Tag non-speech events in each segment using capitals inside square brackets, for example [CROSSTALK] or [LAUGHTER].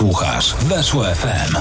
Słuchasz Weszło FM.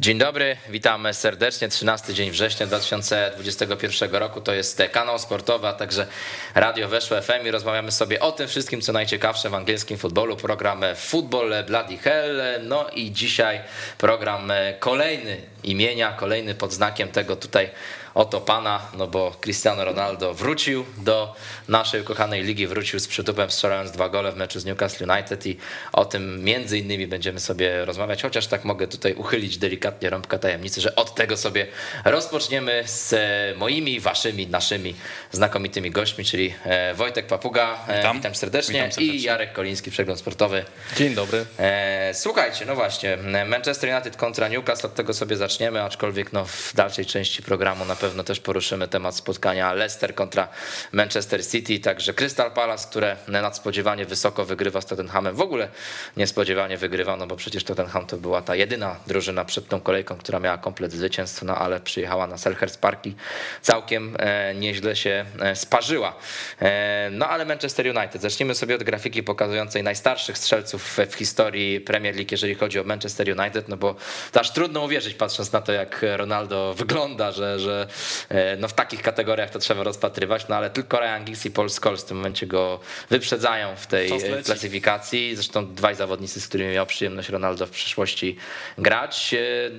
Dzień dobry, witamy serdecznie. 13 dzień września 2021 roku to jest kanał sportowy, a także Radio Weszło FM i rozmawiamy sobie o tym wszystkim, co najciekawsze w angielskim futbolu. Program Football Bloody Hell. No i dzisiaj program kolejny imienia, kolejny pod znakiem tego tutaj oto pana, no bo Cristiano Ronaldo wrócił do naszej ukochanej ligi, wrócił z przytupem, strzelając dwa gole w meczu z Newcastle United i o tym między innymi będziemy sobie rozmawiać, chociaż tak mogę tutaj uchylić delikatnie rąbka tajemnicy, że od tego sobie rozpoczniemy z moimi, waszymi, naszymi znakomitymi gośćmi, czyli e, Wojtek Papuga, e, witam, witam, serdecznie, witam serdecznie, i Jarek Koliński, Przegląd Sportowy. Dzień dobry. E, słuchajcie, no właśnie, Manchester United kontra Newcastle, od tego sobie zaczniemy, aczkolwiek no w dalszej części programu na pewno pewno też poruszymy temat spotkania Leicester kontra Manchester City, także Crystal Palace, które nadspodziewanie wysoko wygrywa z Tottenhamem. W ogóle niespodziewanie wygrywano, bo przecież Tottenham to była ta jedyna drużyna przed tą kolejką, która miała komplet zwycięstw, no ale przyjechała na Selhurst Park i całkiem e, nieźle się e, sparzyła. E, no ale Manchester United. Zacznijmy sobie od grafiki pokazującej najstarszych strzelców w historii Premier League, jeżeli chodzi o Manchester United, no bo aż trudno uwierzyć, patrząc na to, jak Ronaldo wygląda, że, że no w takich kategoriach to trzeba rozpatrywać, no ale tylko Ryan Giggs i Paul Scholes w tym momencie go wyprzedzają w tej klasyfikacji. Zresztą dwaj zawodnicy, z którymi miał przyjemność Ronaldo w przyszłości grać. E,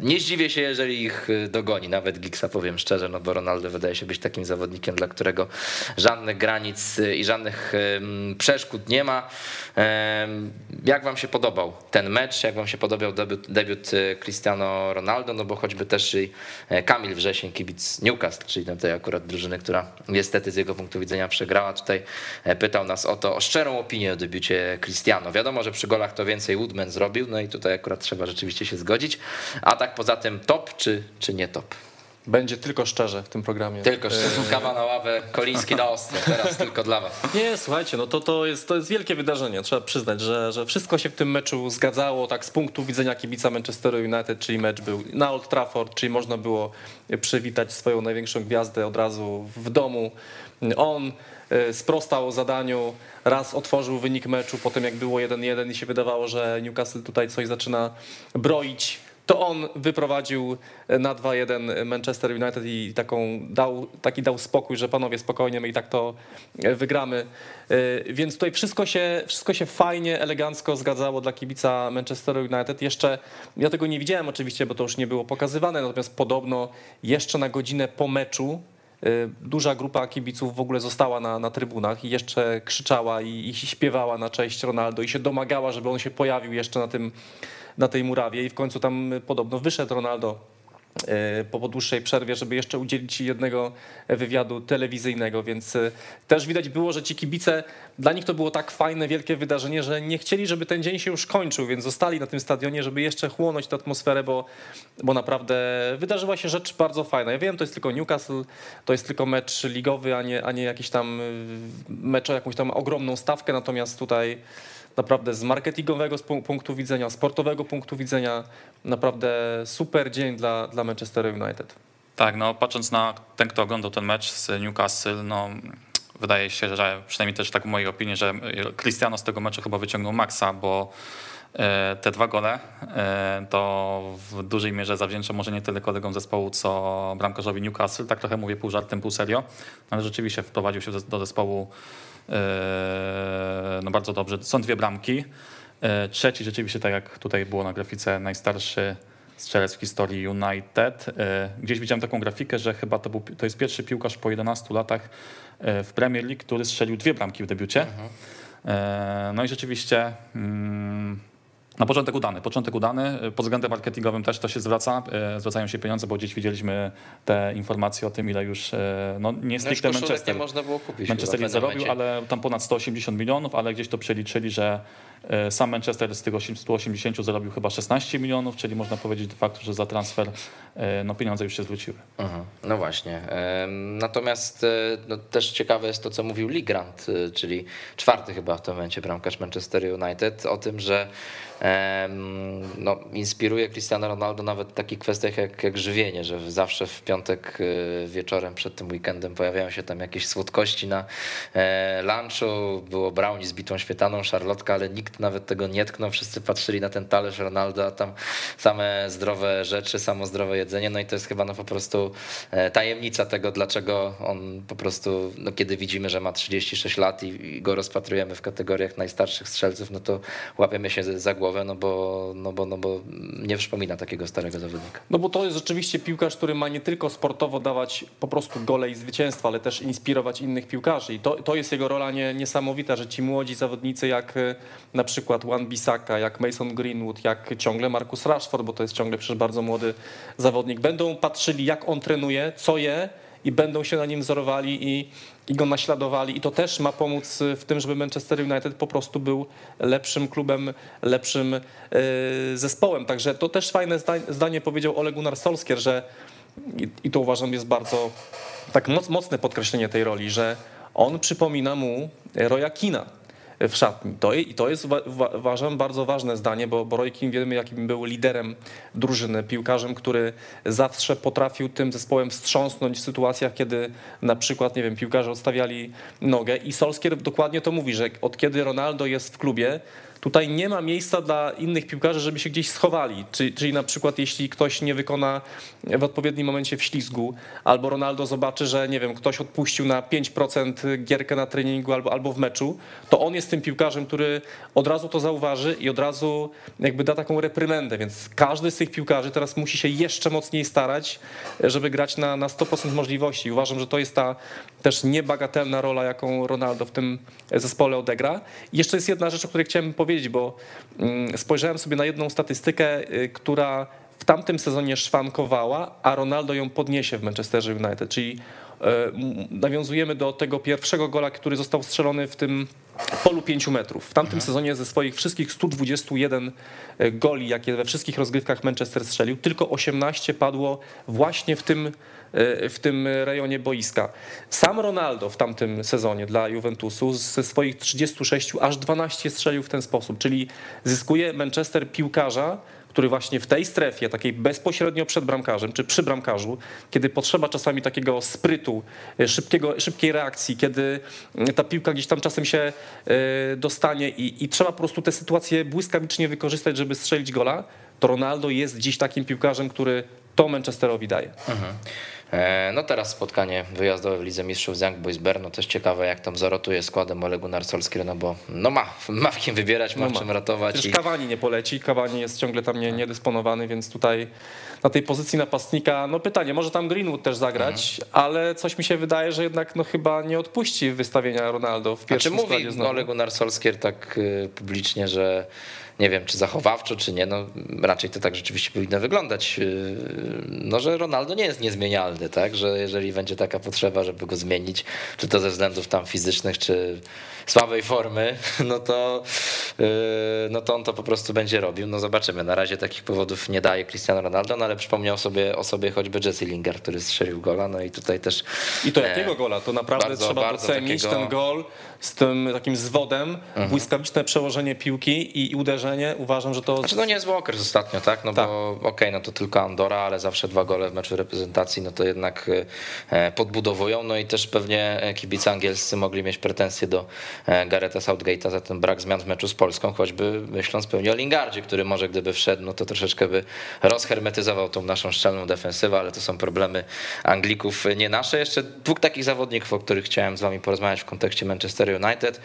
nie zdziwię się, jeżeli ich dogoni, nawet Giggsa powiem szczerze, no bo Ronaldo wydaje się być takim zawodnikiem, dla którego żadnych granic i żadnych przeszkód nie ma. Jak wam się podobał ten mecz? Jak wam się podobał debiut, debiut e, Cristiano Ronaldo? No bo choćby też i Kamil Wrzesień, kibic Newcastle, czyli tej akurat drużyny, która niestety z jego punktu widzenia przegrała. Tutaj e, pytał nas o to, o szczerą opinię o debiucie Cristiano. Wiadomo, że przy golach to więcej Woodman zrobił, no i tutaj akurat trzeba rzeczywiście się zgodzić. A tak poza tym top czy, czy nie top? Będzie tylko szczerze w tym programie. Tylko szczerze. E, Kawa na ławę, Koliński na ostro. Teraz tylko dla was. Nie, słuchajcie, no to, to, jest, to jest wielkie wydarzenie. Trzeba przyznać, że, że wszystko się w tym meczu zgadzało tak z punktu widzenia kibica Manchester United, czyli mecz był na Old Trafford, czyli można było przywitać swoją największą gwiazdę od razu w domu. On e, sprostał zadaniu, raz otworzył wynik meczu, potem jak było 1-1 i się wydawało, że Newcastle tutaj coś zaczyna broić, to on wyprowadził na 2-1 Manchester United i taką dał, taki dał spokój, że panowie spokojnie, my i tak to wygramy. E, więc tutaj wszystko się, wszystko się fajnie, elegancko zgadzało dla kibica Manchester United. Jeszcze, ja tego nie widziałem oczywiście, bo to już nie było pokazywane, natomiast podobno jeszcze na godzinę po meczu e, duża grupa kibiców w ogóle została na, na trybunach i jeszcze krzyczała i, i śpiewała na cześć Ronaldo i się domagała, żeby on się pojawił jeszcze na tym na tej murawie i w końcu tam podobno wyszedł Ronaldo po dłuższej przerwie, żeby jeszcze udzielić jednego wywiadu telewizyjnego, więc e, też widać było, że ci kibice, dla nich to było tak fajne, wielkie wydarzenie, że nie chcieli, żeby ten dzień się już kończył, więc zostali na tym stadionie, żeby jeszcze chłonąć tę atmosferę, bo, bo naprawdę wydarzyła się rzecz bardzo fajna. Ja wiem, to jest tylko Newcastle, to jest tylko mecz ligowy, a nie, a nie jakiś tam e, mecz o jakąś tam ogromną stawkę, natomiast tutaj naprawdę z marketingowego punktu widzenia, sportowego punktu widzenia, naprawdę super dzień dla, dla Manchester United. Tak, no patrząc na ten, kto oglądał ten mecz z Newcastle, no wydaje się, że przynajmniej też tak w mojej opinii, że Cristiano z tego meczu chyba wyciągnął maksa, bo te dwa gole e, to w dużej mierze zawdzięcza może nie tyle kolegom zespołu, co bramkarzowi Newcastle. Tak trochę mówię pół żartem, pół serio, ale rzeczywiście wprowadził się do zespołu E, no bardzo dobrze. Są dwie bramki. E, trzeci rzeczywiście, tak jak tutaj było na grafice, najstarszy strzelec w historii United. E, gdzieś widziałem taką grafikę, że chyba to, był, to jest pierwszy piłkarz po 11 latach w Premier League, który strzelił dwie bramki w debiucie. Mhm. No i rzeczywiście mm, na początek udany. Początek udany. Pod względem marketingowym też to się zwraca. E, zwracają się pieniądze, bo gdzieś widzieliśmy te informacje o tym, ile już, e, no nie stricte no Manchester. Nie można było kupić. Manchester nie zarobił, ale tam ponad 180 milionów, ale gdzieś to przeliczyli, że sam Manchester z tych 180 zarobił chyba 16 milionów, czyli można powiedzieć de facto, że za transfer no pieniądze już się zwróciły. Mhm. No właśnie. Natomiast no, też ciekawe jest to, co mówił Lee Grant, czyli czwarty chyba w tym momencie bramkarz Manchester United, o tym, że no, inspiruje Cristiano Ronaldo nawet w takich kwestiach jak, jak żywienie, że zawsze w piątek e, wieczorem przed tym weekendem pojawiają się tam jakieś słodkości na e, lunchu, było brownie z bitą śmietaną, szarlotka, ale nikt nawet tego nie tknął, wszyscy patrzyli na ten talerz Ronaldo, a tam same zdrowe rzeczy, samo zdrowe jedzenie, no i to jest chyba no po prostu e, tajemnica tego, dlaczego on po prostu, no kiedy widzimy, że ma 36 lat i, i go rozpatrujemy w kategoriach najstarszych strzelców, no to łapiemy się za głowę głowę, no bo, no bo, no bo nie przypomina takiego starego zawodnika. No bo to jest rzeczywiście piłkarz, który ma nie tylko sportowo dawać po prostu gole i zwycięstwa, ale też inspirować innych piłkarzy. I to, to jest jego rola nie, niesamowita, że ci młodzi zawodnicy jak e, na przykład Juan Bisaka, jak Mason Greenwood, jak ciągle Marcus Rashford, bo to jest ciągle przecież bardzo młody zawodnik, będą patrzyli jak on trenuje, co je i będą się na nim wzorowali i, i go naśladowali. I to też ma pomóc w tym, żeby Manchester United po prostu był lepszym klubem, lepszym e, zespołem. Także to też fajne zdanie powiedział Ole Gunnar Solskjaer, że i to uważam jest bardzo tak mocne podkreślenie tej roli, że on przypomina mu Roya Kina w szatni. To, I to jest uważam bardzo ważne zdanie, bo, bo Roy wiemy jakim był liderem drużyny, piłkarzem, który zawsze potrafił tym zespołem wstrząsnąć w sytuacjach, kiedy na przykład, nie wiem, piłkarze odstawiali nogę i Solskier dokładnie to mówi, że od kiedy Ronaldo jest w klubie, Tutaj nie ma miejsca dla innych piłkarzy, żeby się gdzieś schowali. Czyli, czyli na przykład jeśli ktoś nie wykona w odpowiednim momencie wślizgu, albo Ronaldo zobaczy, że nie wiem, ktoś odpuścił na 5% gierkę na treningu albo, albo w meczu, to on jest tym piłkarzem, który od razu to zauważy i od razu jakby da taką reprymendę. Więc każdy z tych piłkarzy teraz musi się jeszcze mocniej starać, żeby grać na, na 100% możliwości. Uważam, że to jest ta też niebagatelna rola, jaką Ronaldo w tym zespole odegra. I jeszcze jest jedna rzecz, o której chciałem powiedzieć powiedzieć, bo mm, spojrzałem sobie na jedną statystykę, y, która w tamtym sezonie szwankowała, a Ronaldo ją podniesie w Manchesterze United, czyli y, nawiązujemy do tego pierwszego gola, który został strzelony w tym polu 5 metrów. W tamtym mhm. sezonie ze swoich wszystkich 121 y, goli, jakie we wszystkich rozgrywkach Manchester strzelił, tylko 18 padło właśnie w tym w tym rejonie boiska. Sam Ronaldo w tamtym sezonie dla Juventusu ze swoich 36 aż 12 strzelił w ten sposób, czyli zyskuje Manchester piłkarza, który właśnie w tej strefie, takiej bezpośrednio przed bramkarzem, czy przy bramkarzu, kiedy potrzeba czasami takiego sprytu, szybkiego, szybkiej reakcji, kiedy ta piłka gdzieś tam czasem się e, dostanie i, i trzeba po prostu tę sytuację błyskawicznie wykorzystać, żeby strzelić gola, to Ronaldo jest dziś takim piłkarzem, który to Manchesterowi daje. Mhm. E, no teraz spotkanie wyjazdowe w Lidze Mistrzów z Young Boys Berno. Też ciekawe, jak tam zarotuje składem Ole Gunnar Solskjaer, no bo no ma, [LAUGHS] ma w kim wybierać, ma no w czym ratować. Przecież i... Kawani nie poleci, Kawani jest ciągle tam nie, niedysponowany, więc tutaj na tej pozycji napastnika, no pytanie, może tam Greenwood też zagrać, mhm. ale coś mi się wydaje, że jednak no chyba nie odpuści wystawienia Ronaldo w pierwszym znaczy, mówi Ole Gunnar Solskjaer tak y, publicznie, że nie wiem, czy zachowawczo, czy nie, no raczej to tak rzeczywiście powinno wyglądać, yy, no że Ronaldo nie jest niezmienialny, tak, że jeżeli będzie taka potrzeba, żeby go zmienić, czy to ze względów tam fizycznych, czy słabej formy, [LAUGHS] no to, yy, no to on to po prostu będzie robił. No zobaczymy. Na razie takich powodów nie daje Cristiano Ronaldo, no ale przypomniał sobie o sobie choćby Jesse Lingard, który strzelił gola, no i tutaj też... I to jakiego e, gola? To naprawdę bardzo, trzeba bardzo docenić takiego... ten gol z tym takim zwodem, mhm. błyskawiczne przełożenie piłki i, i, uderzenie. Uważam, że to... Znaczy no niezły okres ostatnio, tak? No tak. bo okej, okay, no to tylko Andora, ale zawsze dwa gole w meczu reprezentacji, no to jednak e, podbudowują, no i też pewnie kibice angielscy mogli mieć pretensje do E, Gareta Southgate'a za ten brak zmian w meczu z Polską, choćby myśląc pewnie o Lingardzie, który może gdyby wszedł, no to troszeczkę by rozhermetyzował tą naszą szczelną defensywę, ale to są problemy Anglików, nie nasze. Jeszcze dwóch takich zawodników, o których chciałem z wami porozmawiać w kontekście Manchester United.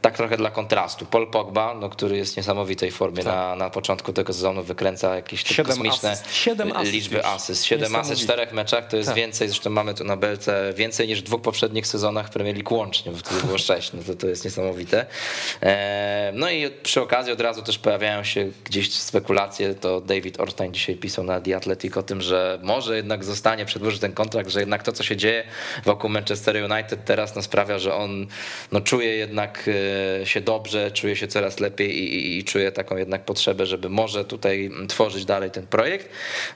Tak trochę dla kontrastu. Paul Pogba, no, który jest w niesamowitej formie tak. na, na początku tego sezonu, wykręca jakieś kosmiczne asyst. liczby asyst. Siedem asyst w czterech meczach to jest tak. więcej, zresztą mamy tu na belce więcej niż w dwóch poprzednich sezonach Premier League łącznie, bo wtedy było sześć, no to, to jest niesamowite. E, no i przy okazji od razu też pojawiają się gdzieś spekulacje, to David Orstein dzisiaj pisał na The Athletic o tym, że może jednak zostanie, przedłuży ten kontrakt, że jednak to, co się dzieje wokół Manchester United teraz no, sprawia, że on no, czuje jednak e, się dobrze, czuje się coraz lepiej i, i, i czuje taką jednak potrzebę, żeby może tutaj tworzyć dalej ten projekt.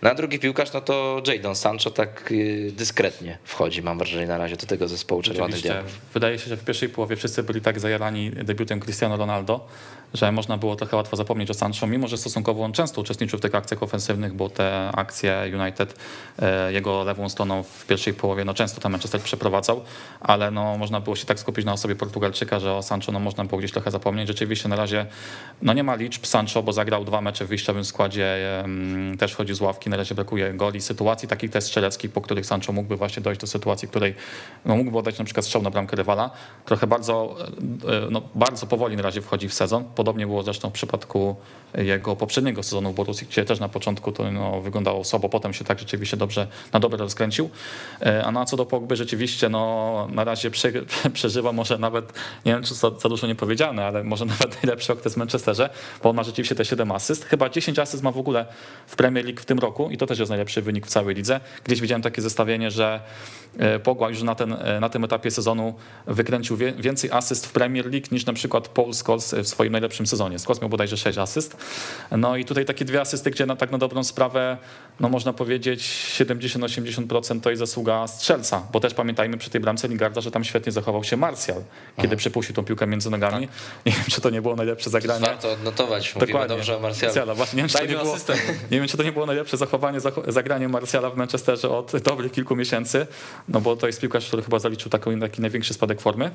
Na no, drugi piłkarz, no to Jadon Sancho tak y, dyskretnie wchodzi, mam wrażenie na razie do tego zespołu Czerwonych Diabłów. Wydaje się, że w pierwszej połowie wszyscy byli tak zajarani debiutem Cristiano Ronaldo, że można było trochę łatwo zapomnieć o Sancho, mimo że stosunkowo on często uczestniczył w tych akcjach ofensywnych, bo te akcje United e, jego lewą stroną w pierwszej połowie, no często tam Manchester przeprowadzał, ale no można było się tak skupić na osobie Portugalczyka, że o Sancho no można było gdzieś trochę zapomnieć. Rzeczywiście na razie no nie ma liczb Sancho, bo zagrał dwa mecze w wyjściowym składzie, też wchodzi z ławki, na razie brakuje goli, sytuacji takich też strzeleckich, po których Sancho mógłby właśnie dojść do sytuacji, w której no, mógłby oddać na przykład strzał na bramkę rywala. Trochę bardzo, e, no, bardzo powoli na razie wchodzi w sezon. Podobnie było zresztą w przypadku jego poprzedniego sezonu w Borussii, gdzie też na początku to no, wyglądało słabo, potem się tak rzeczywiście dobrze, na dobre rozkręcił. E, a na co do Pogby rzeczywiście no, na razie prze, [LAUGHS] przeżywa może nawet, nie wiem czy za, za dużo nie powiedziane, ale może [LAUGHS] nawet najlepszy okres w Manchesterze, bo on ma rzeczywiście te 7 asyst. Chyba 10 asyst ma w ogóle w Premier League w tym roku i to też jest najlepszy wynik w całej lidze. Gdzieś widziałem takie zestawienie, że e, Pogba już na, ten, e, na tym etapie sezonu wykręcił więcej asyst w Premier League niż na przykład Paul Scholes w swoim najlepszym sezonie. Scholes miał bodajże 6 asyst. No i tutaj takie dwie asysty, gdzie na tak na dobrą sprawę, no można powiedzieć 70-80% to jest zasługa strzelca, bo też pamiętajmy przy tej bramce Lingarda, że tam świetnie zachował się Martial, kiedy Aha. przypuścił tą piłkę między nogami. Tak. [LAUGHS] Nie wiem, czy to nie było najlepsze zagranie. Warto odnotować, mówimy Dokładnie. dobrze o Martialu. Właśnie, nie, wiem, czy to nie, było, [LAUGHS] nie wiem, czy to nie było najlepsze zachowanie, zagranie Martiala w Manchesterze od dobrych kilku miesięcy, no bo to jest piłkarz, który chyba zaliczył taki, taki największy spadek formy.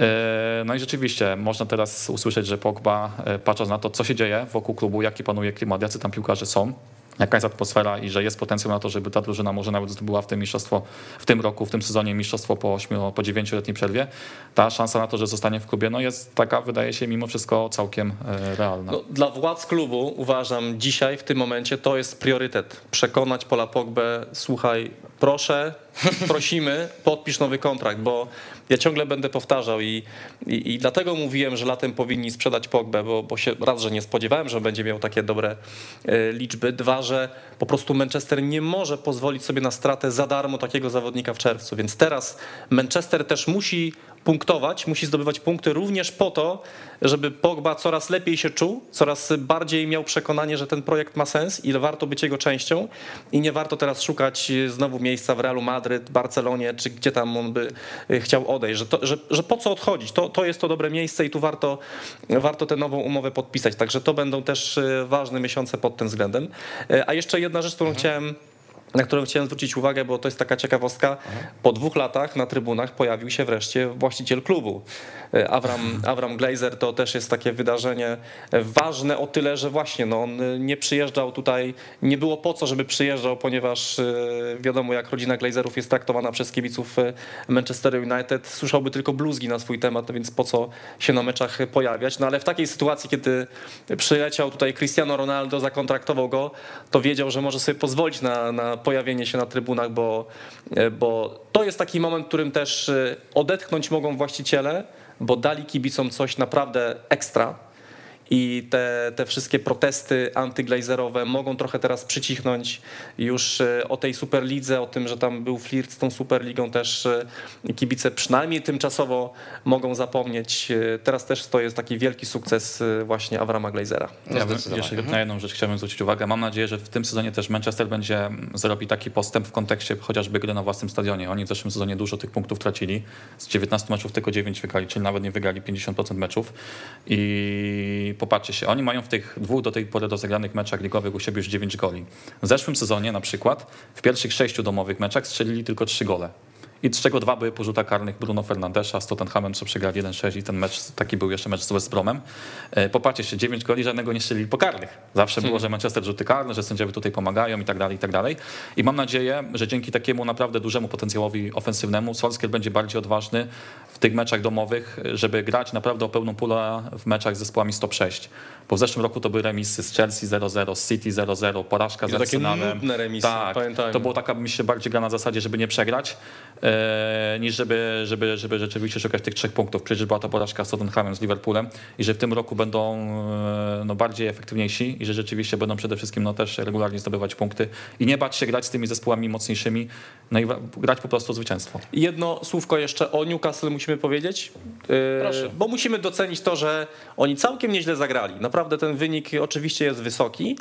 E, no i rzeczywiście można teraz usłyszeć, że Pogba, e, patrząc na to, co się dzieje wokół klubu, jaki panuje klimat, jacy tam piłkarze są, jaka jest atmosfera i że jest potencjał na to, żeby ta drużyna może nawet zdobyła w tym mistrzostwo, w tym roku, w tym sezonie mistrzostwo po 8, po 9-letniej przerwie, ta szansa na to, że zostanie w klubie, no jest taka, wydaje się mimo wszystko całkiem e, realna. No, dla władz klubu uważam dzisiaj, w tym momencie, to jest priorytet. Przekonać Pola Pogbę, słuchaj, proszę, prosimy, podpisz nowy kontrakt, bo ja ciągle będę powtarzał i, i, i, dlatego mówiłem, że latem powinni sprzedać Pogbę, bo, bo się raz, że nie spodziewałem, że będzie miał takie dobre e, liczby, dwa, że po prostu Manchester nie może pozwolić sobie na stratę za darmo takiego zawodnika w czerwcu, więc teraz Manchester też musi punktować, musi zdobywać punkty również po to, żeby Pogba coraz lepiej się czuł, coraz bardziej miał przekonanie, że ten projekt ma sens i warto być jego częścią i nie warto teraz szukać znowu miejsca w Realu Madryt, Barcelonie, czy gdzie tam on by e, chciał odejść, że, to, że, że po co odchodzić, to, to jest to dobre miejsce i tu warto, warto tę nową umowę podpisać, także to będą też e, ważne miesiące pod tym względem. E, a jeszcze jedna rzecz, którą mhm. chciałem na którą chciałem zwrócić uwagę, bo to jest taka ciekawostka. Po dwóch latach na trybunach pojawił się wreszcie właściciel klubu. E, Avram, Avram Glazer to też jest takie wydarzenie ważne o tyle, że właśnie no, on nie przyjeżdżał tutaj, nie było po co, żeby przyjeżdżał, ponieważ e, wiadomo, jak rodzina Glazerów jest traktowana przez kibiców e, Manchester United, słyszałby tylko bluzgi na swój temat, więc po co się na meczach pojawiać. No ale w takiej sytuacji, kiedy przyleciał tutaj Cristiano Ronaldo, zakontraktował go, to wiedział, że może sobie pozwolić na, na pojawienie się na trybunach, bo, bo to jest taki moment, w którym też odetchnąć mogą właściciele, bo dali kibicom coś naprawdę ekstra i te, te wszystkie protesty antyglajzerowe mogą trochę teraz przycichnąć. Już e, o tej Superlidze, o tym, że tam był flirt z tą Superligą też e, kibice przynajmniej tymczasowo mogą zapomnieć. E, teraz też to jest taki wielki sukces właśnie Avrama Glazera. Ja jeszcze na jedną rzecz chciałbym zwrócić uwagę. Mam nadzieję, że w tym sezonie też Manchester będzie zrobi taki postęp w kontekście chociażby gry na własnym stadionie. Oni w zeszłym sezonie dużo tych punktów tracili. Z 19 meczów tylko 9 wygrali, czyli nawet nie wygrali 50% meczów. I popatrzcie się, oni mają w tych dwóch do tej pory rozegranych meczach ligowych u siebie już 9 goli. W zeszłym sezonie na przykład w pierwszych sześciu domowych meczach strzelili tylko 3 gole i z czego dwa były po rzutach karnych Bruno Fernandesza z Tottenhamem, co przegrali 1-6 i ten mecz, taki był jeszcze mecz z West Bromem. E, popatrzcie się, 9 goli, żadnego nie strzelili po karnych. Zawsze było, hmm. że Manchester rzuty karne, że sędziowie tutaj pomagają i tak dalej, i tak dalej. I mam nadzieję, że dzięki takiemu naprawdę dużemu potencjałowi ofensywnemu Solskjaer będzie bardziej odważny w tych meczach domowych, żeby grać naprawdę o pełną pulę w meczach z zespołami 106. bo w zeszłym roku to były remisy z Chelsea 0-0, z City 0-0, porażka I z to takie Arsenalem. nudne remisy, tak, pamiętajmy. to było taka, myślę, bardziej gra na zasadzie, żeby nie przegrać, e, niż żeby, żeby, żeby rzeczywiście szukać tych trzech punktów. Przecież była to porażka z Tottenhamem, z Liverpoolem i że w tym roku będą e, no, bardziej efektywniejsi i że rzeczywiście będą przede wszystkim no, też regularnie zdobywać punkty i nie bać się grać z tymi zespołami mocniejszymi, no i grać po prostu o zwycięstwo. Jedno słówko jeszcze o Newcastle musimy powiedzieć, Proszę. bo musimy docenić to, że oni całkiem nieźle zagrali. Naprawdę ten wynik oczywiście jest wysoki,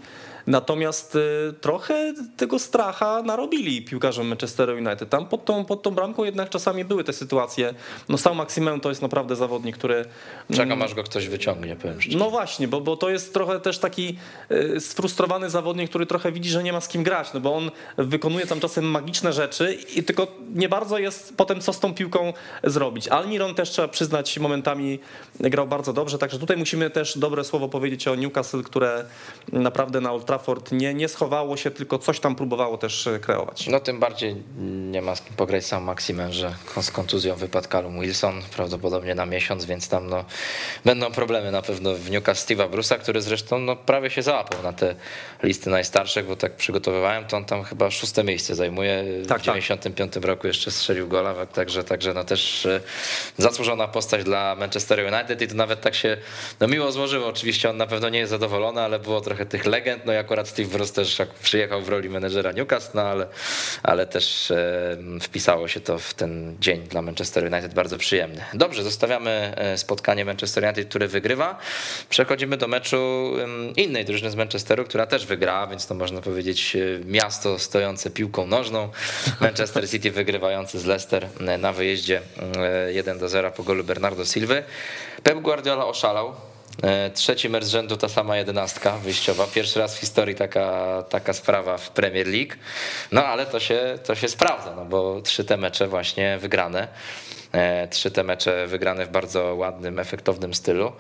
natomiast yy, trochę tego stracha narobili piłkarzom Manchesteru United. Tam pod tą, pod tą bramką jednak czasami były te sytuacje. No sam Maximem to jest naprawdę zawodnik, który... Czekam aż go ktoś wyciągnie, powiem szczerze. No właśnie, bo, bo to jest trochę też taki y, sfrustrowany zawodnik, który trochę widzi, że nie ma z kim grać, no bo on wykonuje tam czasem magiczne rzeczy i tylko nie bardzo jest potem co z tą piłką zrobić. Almiron też trzeba przyznać momentami grał bardzo dobrze, także tutaj musimy też dobre słowo powiedzieć o Newcastle, które naprawdę na Old Trafford nie, nie schowało się, tylko coś tam próbowało też e, kreować. No tym bardziej nie ma z kim pograć sam Maximen, że z kontuzją wypadł Callum Wilson, prawdopodobnie na miesiąc, więc tam no, będą problemy na pewno w Newcastle Steve'a Bruce'a, który zresztą no, prawie się załapał na te listy najstarszych, bo tak przygotowywałem, to on tam chyba szóste miejsce zajmuje. Tak, w tak. 95 roku jeszcze strzelił gola, tak, także, także no też e, zasłużona postać dla Manchester United i to nawet tak się no, miło złożyło. Oczywiście on na pewno nie jest zadowolony, ale było trochę tych legend, no akurat Steve Bruce też przyjechał w roli menedżera Newcastle, no ale, ale też wpisało się to w ten dzień dla Manchester United bardzo przyjemny. Dobrze, zostawiamy e, spotkanie Manchester United, który wygrywa. Przechodzimy do meczu innej drużyny z Manchesteru, która też wygrała, więc to można powiedzieć e, miasto stojące piłką nożną. Manchester [LAUGHS] City wygrywający z Leicester e, na wyjeździe e, 1 do 0 po golu Bernardo Silwy. Pep Guardiola oszalał. E, Trzeci mecz rzędu ta sama jedenastka wyjściowa. Pierwszy raz w historii taka, taka sprawa w Premier League. No ale to się, to się sprawdza, no bo trzy te mecze właśnie wygrane. E, Trzy te mecze wygrane w bardzo ładnym, efektownym stylu.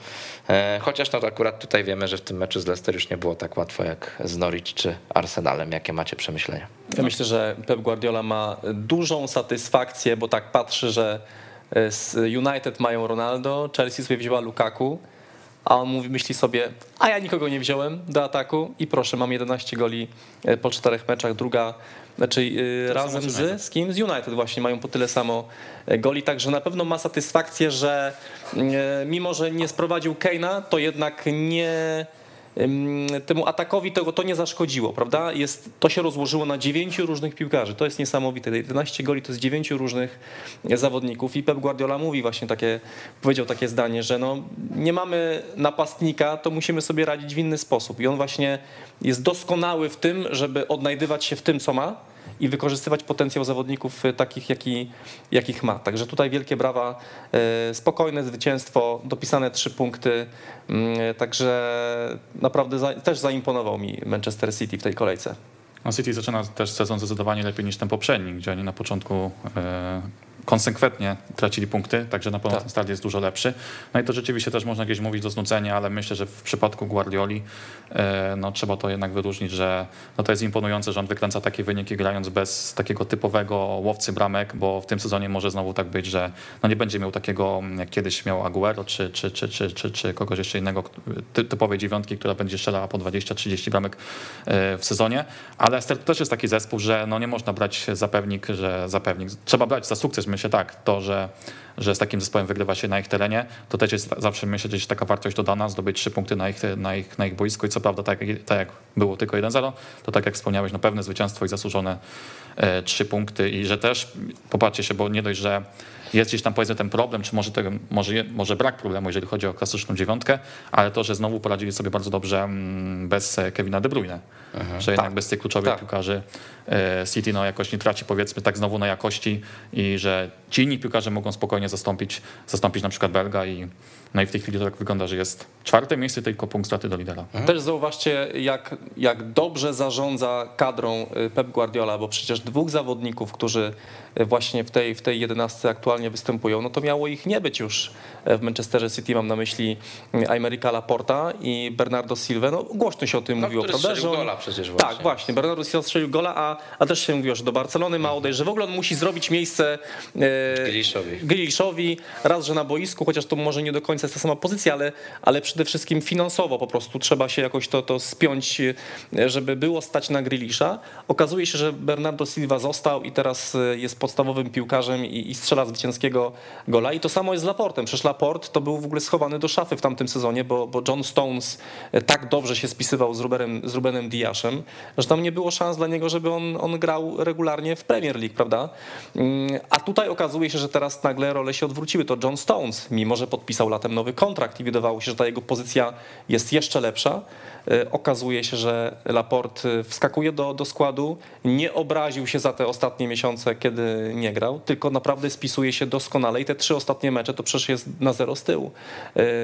E, Chociaż no to akurat tutaj wiemy, że w tym meczu z Leicester już nie było tak łatwo jak z Norwich czy Arsenalem. Jakie macie przemyślenia? Ja myślę, że Pep Guardiola ma dużą satysfakcję, bo tak patrzy, że United mają Ronaldo, Chelsea sobie wzięła Lukaku, a on mówi, myśli sobie, a ja nikogo nie wziąłem do ataku i proszę, mam 11 goli e, po czterech meczach, druga, znaczy e, razem samo z z, kim? Z United właśnie mają po tyle samo e, goli, także na pewno ma satysfakcję, że e, mimo, że nie sprowadził Keina, to jednak nie temu atakowi tego to nie zaszkodziło, prawda? Jest, to się rozłożyło na dziewięciu różnych piłkarzy. To jest niesamowite. 11 goli to jest dziewięciu różnych zawodników i Pep Guardiola mówi właśnie takie, powiedział takie zdanie, że no, nie mamy napastnika, to musimy sobie radzić w inny sposób. I on właśnie jest doskonały w tym, żeby odnajdywać się w tym, co ma i wykorzystywać potencjał zawodników e, takich, jaki, jakich ma. Także tutaj wielkie brawa, e, spokojne zwycięstwo, dopisane trzy punkty, Mm, także naprawdę za, też zaimponował mi Manchester City w tej kolejce. No City zaczyna też sezon zdecydowanie lepiej niż ten poprzedni, gdzie oni na początku e, konsekwentnie tracili punkty, także na pewno Tak. ten start jest dużo lepszy. No i to rzeczywiście też można gdzieś mówić do znudzenia, ale myślę, że w przypadku Guardioli e, no, trzeba to jednak wyróżnić, że no, to jest imponujące, że on wykręca takie wyniki grając bez takiego typowego łowcy bramek, bo w tym sezonie może znowu tak być, że no, nie będzie miał takiego jak kiedyś miał Aguero czy, czy, czy, czy, czy, czy kogoś jeszcze innego, ty, typowej dziewiątki, która będzie strzelała po 20-30 bramek e, w sezonie, ale Leicester to też jest taki zespół, że no nie można brać za pewnik, że za pewnik. Trzeba brać za sukces, myślę tak, to, że, że z takim zespołem wygrywa się na ich terenie, to też jest zawsze myślę, gdzieś taka wartość dodana, zdobyć trzy punkty na ich, na ich, na ich boisku. I co prawda tak, tak jak było tylko 1-0, to tak jak wspomniałeś, no pewne zwycięstwo i zasłużone e, trzy punkty. I że też, popatrzcie się, bo nie dość, że jest gdzieś tam powiedzmy ten problem, czy może, może, może brak problemu, jeżeli chodzi o klasyczną dziewiątkę, ale to, że znowu poradzili sobie bardzo dobrze mm, bez e, Kevina De Bruyne, że jednak Tak. bez tych kluczowych Tak. piłkarzy e, City no, jakoś nie traci powiedzmy tak znowu na jakości i że ci inni piłkarze mogą spokojnie zastąpić, zastąpić na przykład Berga i no i w tej chwili to tak wygląda, że jest czwarte miejsce, tylko punkt straty do lidera. Też zauważcie, jak, jak dobrze zarządza kadrą y, Pep Guardiola, bo przecież dwóch zawodników, którzy y, właśnie w tej, w tej jedenastce aktualnie występują, no to miało ich nie być już e, w Manchesterze City. Mam na myśli y, Aymerica Laporta i Bernardo Silva. No głośno się o tym No, mówiło, który prawda? strzelił on- gola przecież właśnie. Tak, właśnie. Bernardo Silva strzelił gola, a, a też się mówiło, że do Barcelony ma odejść, że w ogóle on musi zrobić miejsce e, Grealishowi. Grealishowi. Raz, że na boisku, chociaż to może nie do końca końca jest ta sama pozycja, ale, ale przede wszystkim finansowo po prostu trzeba się jakoś to, to spiąć, żeby było stać na Grilisza. Okazuje się, że Bernardo Silva został i teraz jest podstawowym piłkarzem i, i strzela zwycięskiego gola. I to samo jest z Laportem. Przecież Laport to był w ogóle schowany do szafy w tamtym sezonie, bo, bo John Stones tak dobrze się spisywał z, Rubenem, z Rubenem Diaszem, że tam nie było szans dla niego, żeby on, on grał regularnie w Premier League, prawda? Mm, a tutaj okazuje się, że teraz nagle role się odwróciły. To John Stones, mimo że podpisał latem nowy kontrakt i wydawało się, że ta jego pozycja jest jeszcze lepsza, e, okazuje się, że Laporte wskakuje do, do składu, nie obraził się za te ostatnie miesiące, kiedy nie grał, tylko naprawdę spisuje się doskonale i te trzy ostatnie mecze to przecież jest na zero z tyłu.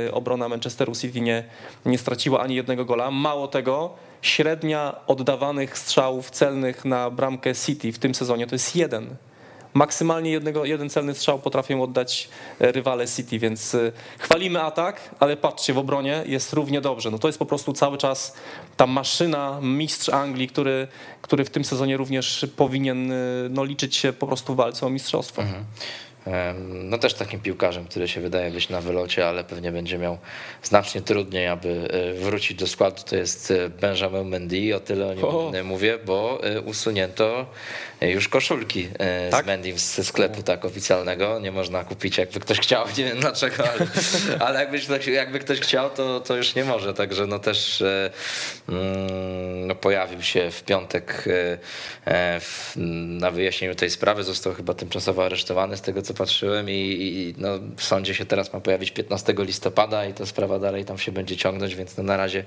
E, obrona Manchesteru City nie, nie straciła ani jednego gola. Mało tego, średnia oddawanych strzałów celnych na bramkę City w tym sezonie to jest jeden maksymalnie jednego, jeden celny strzał potrafią oddać e, rywale City, więc e, chwalimy atak, ale patrzcie, w obronie jest równie dobrze. No to jest po prostu cały czas ta maszyna, mistrz Anglii, który, który w tym sezonie również powinien e, no, liczyć się po prostu w walce o mistrzostwo. Mhm. No też takim piłkarzem, który się wydaje być na wylocie, ale pewnie będzie miał znacznie trudniej, aby wrócić do składu. To jest Benjamin Mendy, o tyle o nim o. mówię, bo usunięto już koszulki e, tak? z Mendim ze sklepu tak oficjalnego. Nie można kupić, jakby ktoś chciał, [LAUGHS] nie wiem dlaczego, ale, ale jakby, ktoś, jakby ktoś chciał, to, to już nie może. Także no też e, mm, no pojawił się w piątek e, na wyjaśnieniu tej sprawy. Został chyba tymczasowo aresztowany z tego, co patrzyłem i, i no, w sądzie się teraz ma pojawić 15 listopada i ta sprawa dalej tam się będzie ciągnąć, więc no na razie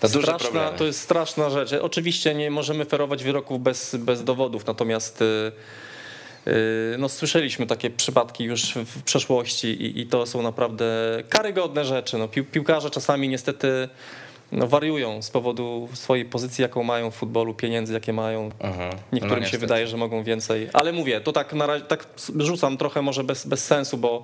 to duże problemy. To jest straszna rzecz. Oczywiście nie możemy ferować wyroków bez, bez dowodów, natomiast y, y, no, słyszeliśmy takie przypadki już w przeszłości i, i to są naprawdę karygodne rzeczy. No, pił, piłkarze czasami niestety no, wariują z powodu swojej pozycji, jaką mają w futbolu, pieniędzy, jakie mają. Aha, Niektórym no się wydaje, że mogą więcej. Ale mówię, to tak na razie, tak rzucam trochę może bez, bez sensu, bo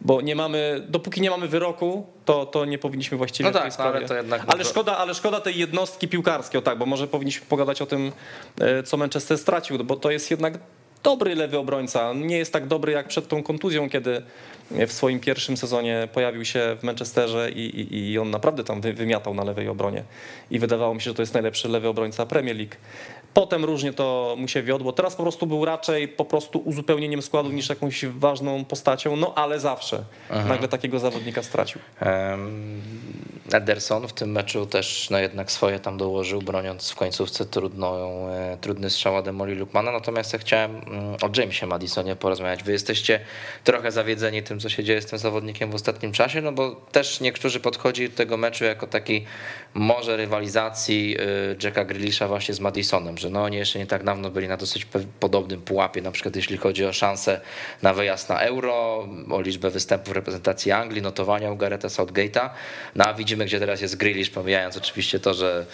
bo nie mamy, dopóki nie mamy wyroku, to, to nie powinniśmy właściwie no tak, w tej tak, sprawie. ale, to jednak ale, szkoda, ale szkoda tej jednostki piłkarskiej, o tak, bo może powinniśmy pogadać o tym, e, co Manchester stracił, bo to jest jednak dobry lewy obrońca. Nie jest tak dobry jak przed tą kontuzją, kiedy w swoim pierwszym sezonie pojawił się w Manchesterze i, i, i on naprawdę tam wymiatał na lewej obronie. I wydawało mi się, że to jest najlepszy lewy obrońca Premier League. Potem różnie to mu się wiodło. Teraz po prostu był raczej po prostu uzupełnieniem składu niż jakąś ważną postacią, no ale zawsze Aha. nagle takiego zawodnika stracił. Um, Ederson w tym meczu też no jednak swoje tam dołożył, broniąc w końcówce trudną, e, trudny strzał Ademoli Lukmana. Natomiast ja chciałem mm, o Jamesie Madisonie porozmawiać. Wy jesteście trochę zawiedzeni tym, co się dzieje z tym zawodnikiem w ostatnim czasie, no bo też niektórzy podchodzi do tego meczu jako taki może rywalizacji y, Jacka Grealisha właśnie z Madisonem, że no oni jeszcze nie tak dawno byli na dosyć podobnym pułapie, na przykład jeśli chodzi o szanse na wyjazd na Euro, o liczbę występów reprezentacji Anglii, notowania u Garetha Southgate'a, no a widzimy, gdzie teraz jest Grealish, pomijając oczywiście to, że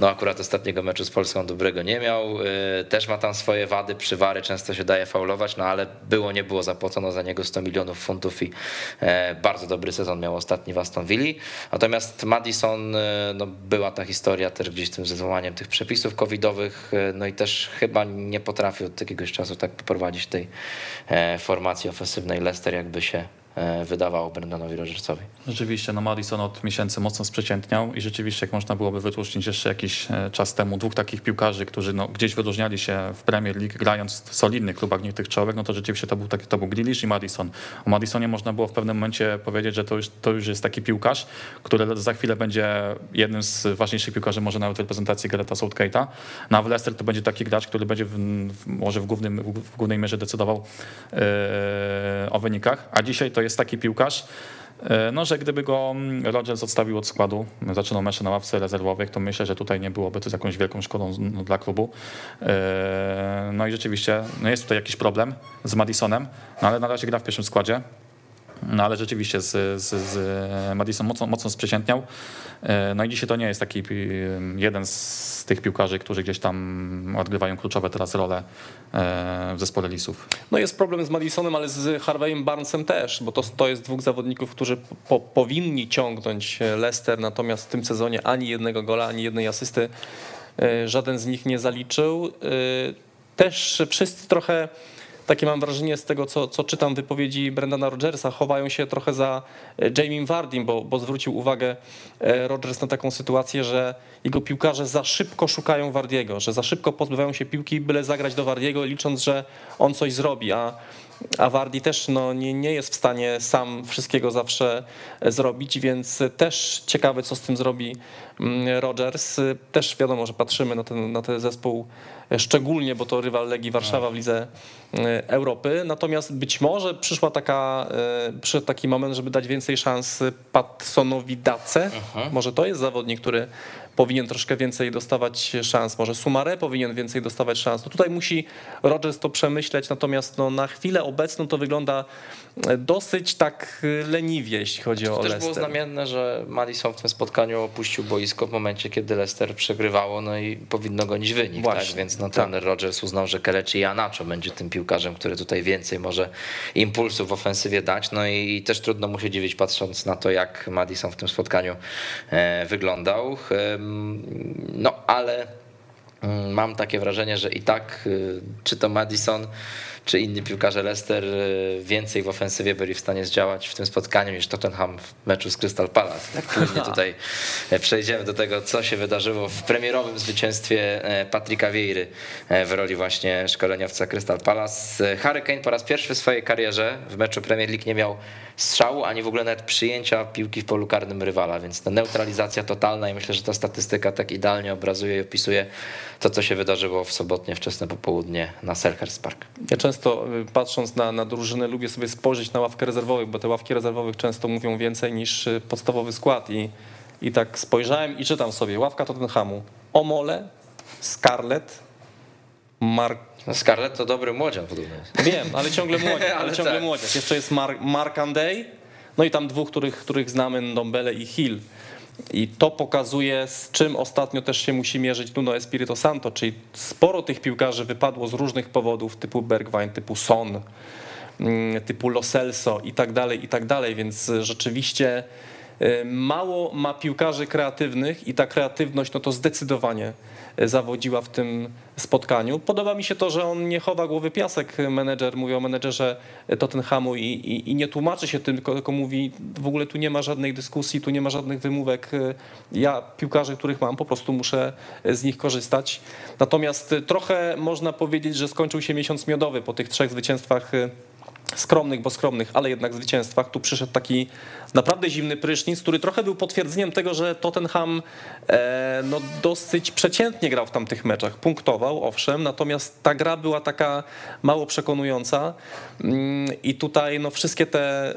no akurat ostatniego meczu z Polską dobrego nie miał, y, też ma tam swoje wady, przywary, często się daje faulować, no ale było, nie było, zapłacono za niego 100 milionów funtów i e, bardzo dobry sezon miał ostatni w Aston Villa, natomiast Madison y, no, była ta historia też gdzieś tym ze złamaniem tych przepisów covidowych, e, no i też chyba nie potrafił od jakiegoś czasu tak poprowadzić tej e, formacji ofensywnej Leicester, jakby się E, wydawało Brendonowi Rodgersowi. Rzeczywiście, no Madison od miesięcy mocno sprzeciętniał i rzeczywiście, jak można byłoby wytłumaczyć jeszcze jakiś e, czas temu, dwóch takich piłkarzy, którzy no, gdzieś wyróżniali się w Premier League, grając w solidnych klubach, tych czołowych, no to rzeczywiście to był, taki, to był Grealish i Madison. O Madisonie można było w pewnym momencie powiedzieć, że to już, to już jest taki piłkarz, który za chwilę będzie jednym z ważniejszych piłkarzy może nawet w reprezentacji Garetha Southgate'a. No a w Leicester to będzie taki gracz, który będzie w, w, może w, głównym, w głównej mierze decydował yy, o wynikach, a dzisiaj to to jest taki piłkarz, e, no, że gdyby go mm, Rodgers odstawił od składu, zaczynał mecze na ławce rezerwowych, to myślę, że tutaj nie byłoby to jakąś wielką szkodą no, dla klubu. E, no i rzeczywiście no jest tutaj jakiś problem z Madisonem, no ale na razie gra w pierwszym składzie. No ale rzeczywiście z, z, z Madison mocno, mocno sprzeciętniał. E, no i dzisiaj to nie jest taki jeden z tych piłkarzy, którzy gdzieś tam odgrywają kluczowe teraz role e, w zespole Lisów. No jest problem z Madisonem, ale z Harveyem Barnesem też, bo to, to jest dwóch zawodników, którzy po, powinni ciągnąć Leicester, natomiast w tym sezonie ani jednego gola, ani jednej asysty e, żaden z nich nie zaliczył. Też wszyscy trochę takie mam wrażenie z tego, co, co czytam wypowiedzi Brendana Rodgersa, chowają się trochę za e, Jamie Vardim, bo, bo zwrócił uwagę e, Rodgers na taką sytuację, że jego piłkarze za szybko szukają Wardiego, że za szybko pozbywają się piłki, byle zagrać do Wardiego, licząc, że on coś zrobi, a a Wardi też no, nie, nie jest w stanie sam wszystkiego zawsze zrobić, więc też ciekawe, co z tym zrobi mm, Rodgers. Też wiadomo, że patrzymy na ten, na ten zespół szczególnie, bo to rywal Legii Warszawa w Lidze e, Europy. Natomiast być może przyszła taka, e, przyszedł taki moment, żeby dać więcej szans Patsonowi Dace. Mhm. Może to jest zawodnik, który powinien troszkę więcej dostawać szans, może Sumare powinien więcej dostawać szans. No tutaj musi Rodgers to przemyśleć, natomiast no na chwilę obecną to wygląda dosyć tak leniwie, jeśli chodzi to o Leicester. To też było znamienne, że Madison w tym spotkaniu opuścił boisko w momencie, kiedy Leicester przegrywało, no i powinno gonić wynik, tak? Właśnie, tak? Więc no, trener tak. Rodgers uznał, że Kelechi Ianacho będzie tym piłkarzem, który tutaj więcej może impulsów w ofensywie dać, no i też trudno mu się dziwić patrząc na to, jak Madison w tym spotkaniu e, wyglądał. No ale mm, mam takie wrażenie, że i tak y, czy to Madison, czy inni piłkarze Leicester y, więcej w ofensywie byli w stanie zdziałać w tym spotkaniu niż Tottenham w meczu z Crystal Palace. Tak płynnie [LAUGHS] tutaj e, przejdziemy do tego, co się wydarzyło w premierowym zwycięstwie e, Patryka Wieiry e, w roli właśnie szkoleniowca Crystal Palace. Harry Kane po raz pierwszy w swojej karierze w meczu Premier League nie miał strzału, ani w ogóle nawet przyjęcia piłki w polu karnym rywala, więc ta neutralizacja totalna i myślę, że ta statystyka tak idealnie obrazuje i opisuje to, co się wydarzyło w sobotnie wczesne popołudnie na Selhurst Park. Ja często y, patrząc na, na drużynę lubię sobie spojrzeć na ławkę rezerwowych, bo te ławki rezerwowych często mówią więcej niż y, podstawowy skład i, i tak spojrzałem i czytam sobie ławka Tottenhamu, Omole, Scarlett, Mark no Scarlett to dobry młodzian podobno. Wiem, ale ciągle [LAUGHS] młodzian, ale, ciągle tak. młodzian. Jeszcze jest Mark, Mark Andej, no i tam dwóch, których, których znamy, Ndombele i Hill. I to pokazuje, z czym ostatnio też się musi mierzyć Nuno Espirito Santo, czyli sporo tych piłkarzy wypadło z różnych powodów, typu Bergwijn, typu Son, mm, typu Lo Celso i tak dalej, i tak dalej, więc rzeczywiście y, mało ma piłkarzy kreatywnych i ta kreatywność, no to zdecydowanie zawodziła w tym spotkaniu. Podoba mi się to, że on nie chowa głowy piasek, menedżer, mówi o menedżerze Tottenhamu i, i, i nie tłumaczy się tym, tylko, tylko mówi, w ogóle tu nie ma żadnej dyskusji, tu nie ma żadnych wymówek. Ja piłkarzy, których mam, po prostu muszę z nich korzystać. Natomiast trochę można powiedzieć, że skończył się miesiąc miodowy po tych trzech zwycięstwach skromnych, bo skromnych, ale jednak zwycięstwach. Tu przyszedł taki naprawdę zimny prysznic, który trochę był potwierdzeniem tego, że Tottenham e, no, dosyć przeciętnie grał w tamtych meczach. Punktował, owszem, natomiast ta gra była taka mało przekonująca mm, i tutaj no, wszystkie te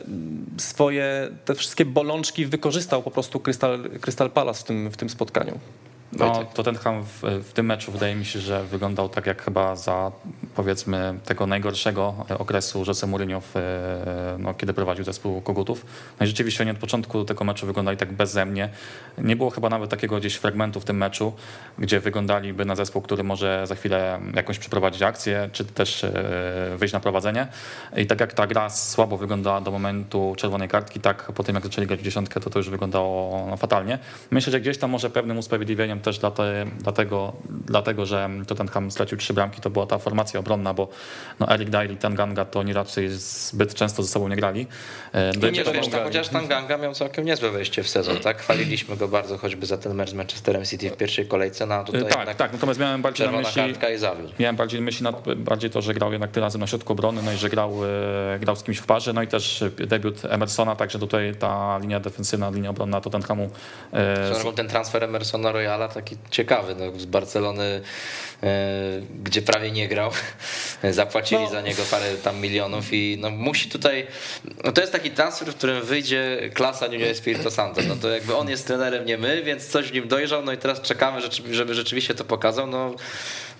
swoje, te wszystkie bolączki wykorzystał po prostu Crystal, Crystal Palace w tym, w tym spotkaniu. No, Tottenham w, w tym meczu wydaje mi się, że wyglądał tak jak chyba za powiedzmy tego najgorszego okresu Jose Mourinho, w, no, kiedy prowadził zespół Kogutów. No i rzeczywiście oni od początku tego meczu wyglądali tak bezzemnie. Nie było chyba nawet takiego gdzieś fragmentu w tym meczu, gdzie wyglądaliby na zespół, który może za chwilę jakąś przeprowadzić akcję, czy też e, wyjść na prowadzenie. I tak jak ta gra słabo wyglądała do momentu czerwonej kartki, tak po tym jak zaczęli grać w dziesiątkę, to to już wyglądało no, fatalnie. Myślę, że gdzieś tam może pewnym usprawiedliwieniem też dlatego, dlatego, że Tottenham stracił trzy bramki, to była ta formacja obronna, bo no Eric Dyer i Tanganga to oni raczej zbyt często ze sobą nie grali. E, no nie, wiesz, tam, chociaż Tanganga miał całkiem niezłe wejście w sezon, tak? Chwaliliśmy go bardzo choćby za ten mecz z Manchesterem City w pierwszej kolejce, no tutaj Tak, tak, natomiast miałem bardziej na myśli, i zawiódł. miałem bardziej myśli bardziej to, że grał jednak tym razem na środku obrony, no i że grał, e, grał z kimś w parze, no i też debiut Emersona, także tutaj ta linia defensywna, linia obronna Tottenhamu. E, ten transfer Emersona Royala taki ciekawy, no, z Barcelony, e, gdzie prawie nie grał. [LAUGHS] Zapłacili no. za niego parę tam milionów i no, musi tutaj. No, to jest taki transfer, w którym wyjdzie klasa Nuno Espirito Santo. No to jakby on jest trenerem, nie my, więc coś w nim dojrzał, no i teraz czekamy, żeby rzeczywiście to pokazał. No,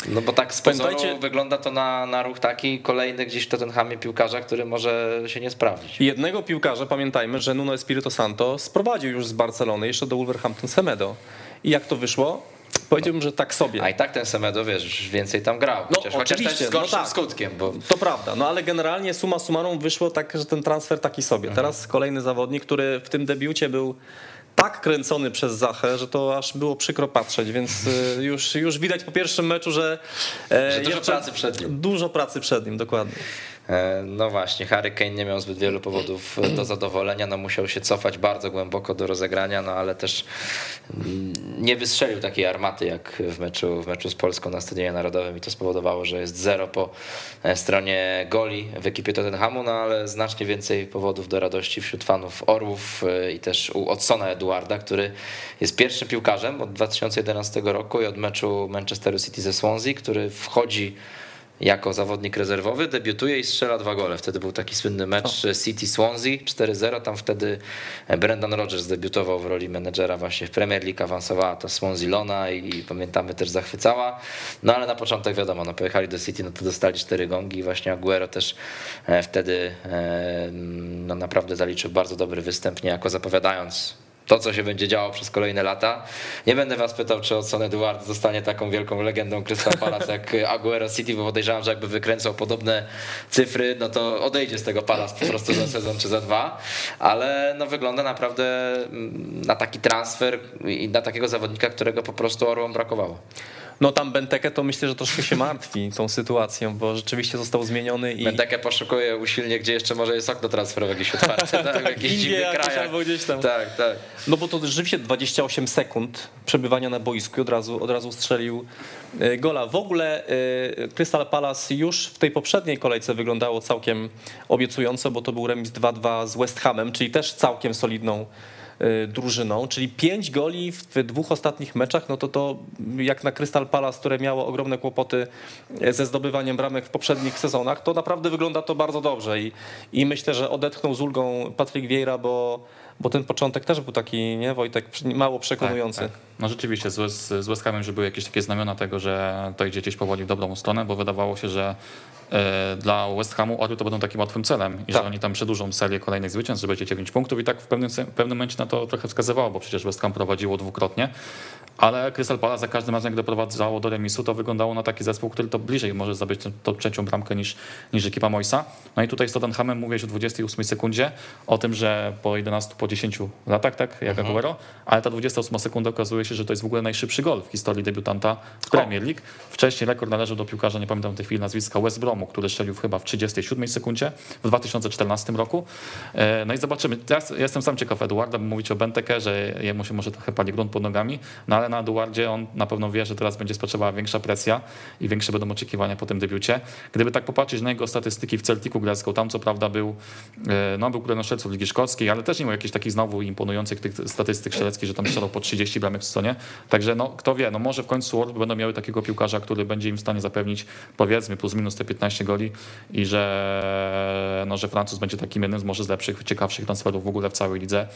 no bo tak z pozoru wygląda to na, na ruch taki kolejny gdzieś w Tottenhamie piłkarza, który może się nie sprawdzić. Jednego piłkarza, pamiętajmy, że Nuno Espirito Santo sprowadził już z Barcelony jeszcze do Wolverhampton Semedo. I jak to wyszło? Powiedziałbym, że tak sobie. A i tak ten Semedo, wiesz, więcej tam grał. No, chociaż, oczywiście, chociaż też z gorszym no tak, skutkiem. Bo... To prawda, no ale generalnie suma summarum wyszło tak, że ten transfer taki sobie. Mhm. Teraz kolejny zawodnik, który w tym debiucie był tak kręcony przez Zachę, że to aż było przykro patrzeć, więc y, [LAUGHS] już, już widać po pierwszym meczu, że, e, Że dużo pracy przed nim. Dużo pracy przed nim, dokładnie. E, No właśnie, Harry Kane nie miał zbyt wielu powodów do zadowolenia, no musiał się cofać bardzo głęboko do rozegrania, no ale też mm, nie wystrzelił takiej armaty jak w meczu, w meczu z Polską na Stadionie Narodowym i to spowodowało, że jest zero po e, stronie goli w ekipie Tottenhamu, no ale znacznie więcej powodów do radości wśród fanów Orłów e, i też u Odsona Eduarda, który jest pierwszym piłkarzem od 2011 roku i od meczu Manchesteru City ze Swansea, który wchodzi jako zawodnik rezerwowy, debiutuje i strzela dwa gole. Wtedy był taki słynny mecz City Swansea 4-0. Tam wtedy Brendan Rodgers debiutował w roli menedżera właśnie w Premier League, awansowała ta Swansea Lona i, i pamiętamy też zachwycała. No ale na początek wiadomo, no pojechali do City, no to dostali cztery gongi i właśnie Aguero też e, wtedy e, no naprawdę zaliczył bardzo dobry występ, niejako zapowiadając to, co się będzie działo przez kolejne lata. Nie będę was pytał, czy Odson Eduard zostanie taką wielką legendą Crystal Palace jak [LAUGHS] Aguero City, bo podejrzewam, że jakby wykręcał podobne cyfry, no to odejdzie z tego Palace po prostu za sezon czy za dwa, ale no wygląda naprawdę mm, na taki transfer i na takiego zawodnika, którego po prostu Orłom brakowało. No tam Benteke to myślę, że troszkę się martwi tą sytuacją, bo rzeczywiście został zmieniony i... Benteke poszukuje usilnie, gdzie jeszcze może jest okno transferowe [LAUGHS] jakieś otwarte, tak? Indie dziwnych jakieś krajach. albo gdzieś tam. Tak, tak. No bo to rzeczywiście 28 sekund przebywania na boisku i od razu, od razu strzelił e, gola. W ogóle e, Crystal Palace już w tej poprzedniej kolejce wyglądało całkiem obiecująco, bo to był remis 2-2 z West Hamem, czyli też całkiem solidną drużyną, czyli 5 goli w dwóch ostatnich meczach, no to to jak na Crystal Palace, które miało ogromne kłopoty ze zdobywaniem bramek w poprzednich sezonach, to naprawdę wygląda to bardzo dobrze i, i myślę, że odetchnął z ulgą Patryk Vieira, bo bo ten początek też był taki, nie Wojtek, mało przekonujący. Tak, tak. No rzeczywiście, z, z West Hamem, że były jakieś takie znamiona tego, że to idzie gdzieś powoli w dobrą stronę, bo wydawało się, że e, dla West Hamu Orły to będą takim łatwym celem i Tak. że oni tam przedłużą serię kolejnych zwycięstw, że będzie 9 punktów i tak w pewnym, w pewnym momencie na to trochę wskazywało, bo przecież West Ham prowadziło dwukrotnie, ale Crystal Palace za każdym razem, gdy prowadzało do remisu, to wyglądało na taki zespół, który to bliżej może zdobyć tą trzecią bramkę niż, niż ekipa Moisa. No i tutaj z Tottenhamem mówiłeś o 28 sekundzie, o tym, że po 11, po 10 latach, tak, jak Aguero, ale ta 28 sekunda okazuje się, że to jest w ogóle najszybszy gol w historii debiutanta w Premier League. Wcześniej rekord należał do piłkarza, nie pamiętam w tej chwili nazwiska, West Bromu, który strzelił chyba w 37 sekundzie w 2014 roku. E, No i zobaczymy. Teraz ja jestem sam ciekaw Eduarda, bo mówić o Benteke, że jemu się może trochę pali grunt pod nogami, no ale na Eduardzie on na pewno wie, że teraz będzie spoczywała większa presja i większe będą oczekiwania po tym debiucie. Gdyby tak popatrzeć na jego statystyki w Celticu Glasgow, tam co prawda był, e, no był królem Ligi Szkockiej, ale też nie miał jakichś takich znowu imponujących tych statystyk strzeleckich, że tam strzelał po 30 bramek w sezonie. Także no kto wie, no może w końcu Orły będą miały takiego piłkarza, który będzie im w stanie zapewnić powiedzmy plus minus te 15 goli i że, no, że Francuz będzie takim jednym z może z lepszych, ciekawszych transferów w ogóle w całej lidze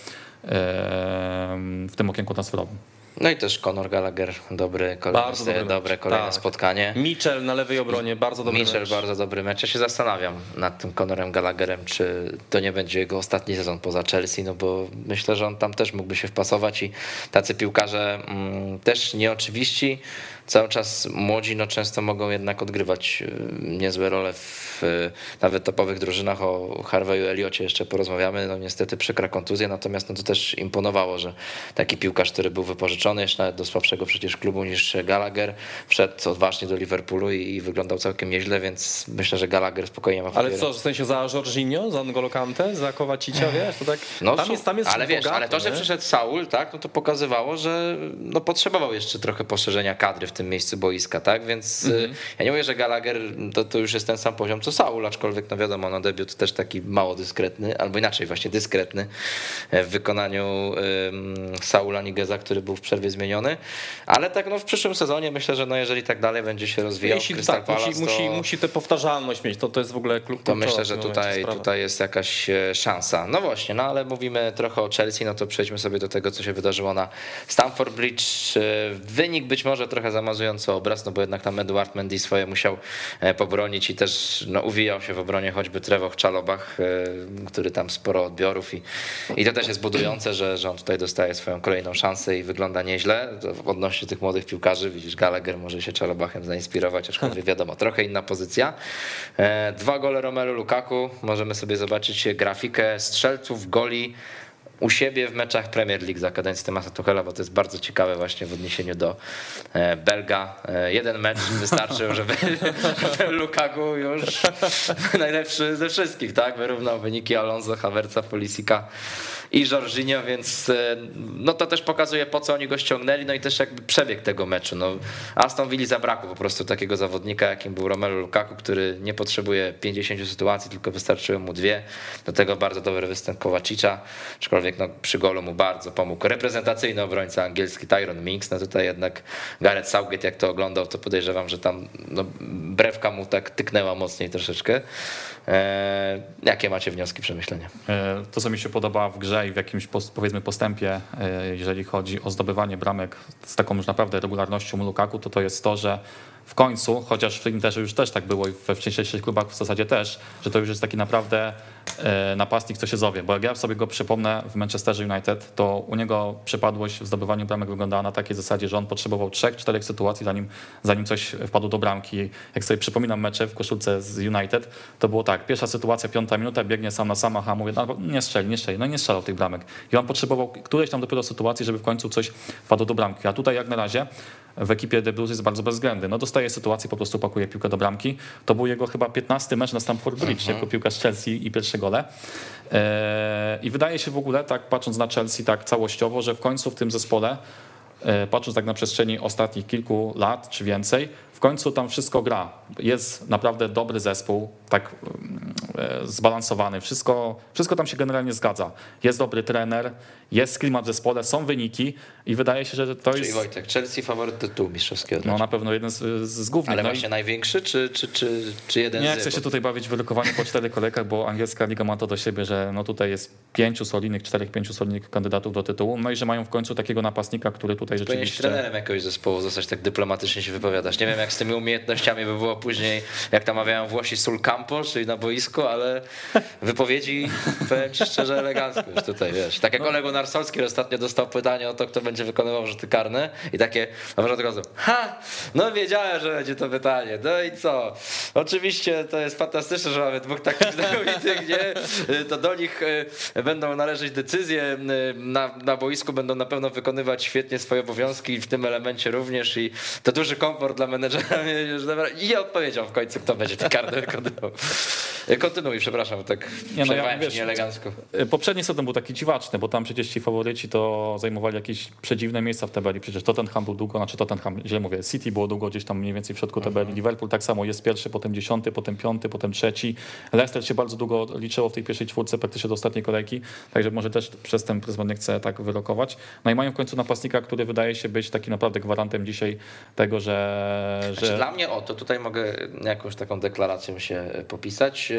em, w tym okienku transferowym. No i też Conor Gallagher, dobry kolejny, Bardzo dobry dobre kolejne Tak. spotkanie. Mitchell na lewej obronie, bardzo dobry Mitchell mecz. bardzo dobry mecz. Ja się zastanawiam nad tym Conorem Gallagherem, czy to nie będzie jego ostatni sezon poza Chelsea, no bo myślę, że on tam też mógłby się wpasować i tacy piłkarze mm, też nieoczywiści, cały czas młodzi, no często mogą jednak odgrywać y, niezłe role w y, nawet topowych drużynach. O Harveyu Elliocie jeszcze porozmawiamy, no niestety przykra kontuzja, natomiast no to też imponowało, że taki piłkarz, który był wypożyczony jeszcze nawet do słabszego przecież klubu niż Gallagher, wszedł odważnie do Liverpoolu i, wyglądał całkiem nieźle, więc myślę, że Gallagher spokojnie ma Ale co, w sensie za Jorginho, za N'Golo Kante, za Kowacicia, wiesz, to tak, tam su- jest, tam jest ale wiesz, bogato, ale to, że nie? przyszedł Saul, tak, no to pokazywało, że no, potrzebował jeszcze trochę poszerzenia kadry w tym miejscu boiska, tak, więc Mhm. y, ja nie mówię, że Gallagher to, to już jest ten sam poziom co Saul, aczkolwiek no wiadomo, no debiut też taki mało dyskretny, albo inaczej właśnie dyskretny e, w wykonaniu Saula Nigeza, który był w przerwie zmieniony, ale tak no w przyszłym sezonie myślę, że no jeżeli tak dalej będzie się rozwijał Jeśli Crystal tak, Palace, musi, to... musi, musi tę powtarzalność mieć, to, to jest w ogóle klub To myślę, że tutaj, tutaj jest jakaś e, szansa. No właśnie, no ale mówimy trochę o Chelsea, no to przejdźmy sobie do tego, co się wydarzyło na Stamford Bridge. E, Wynik być może trochę zamazujący obraz, no bo jednak tam Eduard Mendy swoje musiał e, pobronić i też no, uwijał się w obronie choćby Trevoch Czalobach, e, który tam sporo odbiorów i, i to też jest budujące, że, że on tutaj dostaje swoją kolejną szansę i wygląda nieźle. Odnośnie tych młodych piłkarzy, widzisz, Gallagher może się Czalobachem zainspirować, aczkolwiek [LAUGHS] wiadomo, trochę inna pozycja. E, Dwa gole Romelu Lukaku, możemy sobie zobaczyć grafikę strzelców goli u siebie w meczach Premier League za kadencji Tomasa Tuchela, bo to jest bardzo ciekawe właśnie w odniesieniu do e, Belga. E, jeden mecz wystarczył, żeby [LAUGHS] Lukaku już [LAUGHS] najlepszy ze wszystkich, tak? Wyrównał wyniki Alonso, Havertza, Polisika i Jorginho, więc e, no to też pokazuje po co oni go ściągnęli, no i też jakby przebieg tego meczu. No, Aston Villa zabrakło po prostu takiego zawodnika, jakim był Romelu Lukaku, który nie potrzebuje 50 sytuacji, tylko wystarczyły mu dwie. Do tego bardzo dobry występ Kowacicza, aczkolwiek no, przy golu mu bardzo pomógł reprezentacyjny obrońca angielski Tyron Minks, no tutaj jednak Gareth Southgate jak to oglądał, to podejrzewam, że tam no, brewka mu tak tyknęła mocniej troszeczkę. Eee, jakie macie wnioski, przemyślenia? E, to, co mi się podoba w grze i w jakimś powiedzmy postępie, e, jeżeli chodzi o zdobywanie bramek z taką już naprawdę regularnością Lukaku, to to jest to, że w końcu, chociaż w Interze już też tak było i we wcześniejszych klubach w zasadzie też, że to już jest taki naprawdę e, napastnik, co się zowie. Bo jak ja sobie go przypomnę w Manchesterze United, to u niego przypadłość w zdobywaniu bramek wyglądała na takiej zasadzie, że on potrzebował trzech, czterech sytuacji, zanim, zanim coś wpadło do bramki. Jak sobie przypominam mecze w koszulce z United, to było tak, pierwsza sytuacja, piąta minuta, biegnie sam na sama, a mówię, no nie strzeli, nie strzeli, no nie strzelał tych bramek. I on potrzebował którejś tam dopiero sytuacji, żeby w końcu coś wpadło do bramki. A tutaj jak na razie w ekipie The Blues jest bardzo bezwzględny. No dostaje sytuację, po prostu pakuje piłkę do bramki. To był jego chyba 15 mecz na Stamford Bridge, uh-huh. jako piłkarz Chelsea i pierwsze gole. Eee, I wydaje się w ogóle, tak patrząc na Chelsea tak całościowo, że w końcu w tym zespole e, patrząc tak na przestrzeni ostatnich kilku lat czy więcej, w końcu tam wszystko gra. Jest naprawdę dobry zespół, tak e, zbalansowany. Wszystko, wszystko tam się generalnie zgadza. Jest dobry trener, jest klimat w zespole, są wyniki i wydaje się, że to Czyli jest... Wojtek, Chelsea faworyt tytułu mistrzowskiego. No na pewno jeden z, z głównych. Ale no właśnie największy, czy, czy, czy, czy jeden nie z... chcę się tutaj bawić w wyrokowanie po czterech kolejkach, bo angielska liga ma to do siebie, że no tutaj jest pięciu solidnych, czterech, pięciu solidnych kandydatów do tytułu, no i że mają w końcu takiego napastnika, który tutaj Powinieneś rzeczywiście... trenerem jakiegoś zespołu zostać, tak dyplomatycznie się wypowiadasz. Nie wiem, jak z tymi umiejętnościami by było później, jak tam mawiają Włosi sul campo, czyli na boisku, ale wypowiedzi, powiem ci szczerze, elegancko już tutaj, wiesz. Tak jak No. Oleg Narsolski ostatnio dostał pytanie o to, kto będzie wykonywał rzuty karne i takie, na początku razu, ha, no wiedziałem, że będzie to pytanie, no i co? Oczywiście to jest fantastyczne, że mamy dwóch takich [LAUGHS] znakomitych, nie? To do nich e, będą należeć decyzje, e, na, na boisku będą na pewno wykonywać świetnie swoje obowiązki w tym elemencie również i to duży komfort dla menedżera. [LAUGHS] I nie odpowiedział w końcu, kto będzie te karty wykonywał. E, Kontynuuj, przepraszam, tak Nie, no ja, wiesz, nieelegancko. Poprzedni sezon był taki dziwaczny, bo tam przecież ci faworyci to zajmowali jakieś przedziwne miejsca w tabeli. Przecież Tottenham był długo, znaczy Tottenham, źle mówię, City było długo gdzieś tam mniej więcej w środku tabeli. Liverpool tak samo jest pierwszy, potem dziesiąty, potem piąty, potem trzeci. Leicester się bardzo długo liczyło w tej pierwszej czwórce, praktycznie do ostatniej kolejki, także może też przez ten pryzmat nie chcę tak wyrokować. No i mają w końcu napastnika, który wydaje się być taki naprawdę gwarantem dzisiaj tego, że... że... Znaczy, dla mnie, o to tutaj mogę jakąś taką deklaracją się popisać.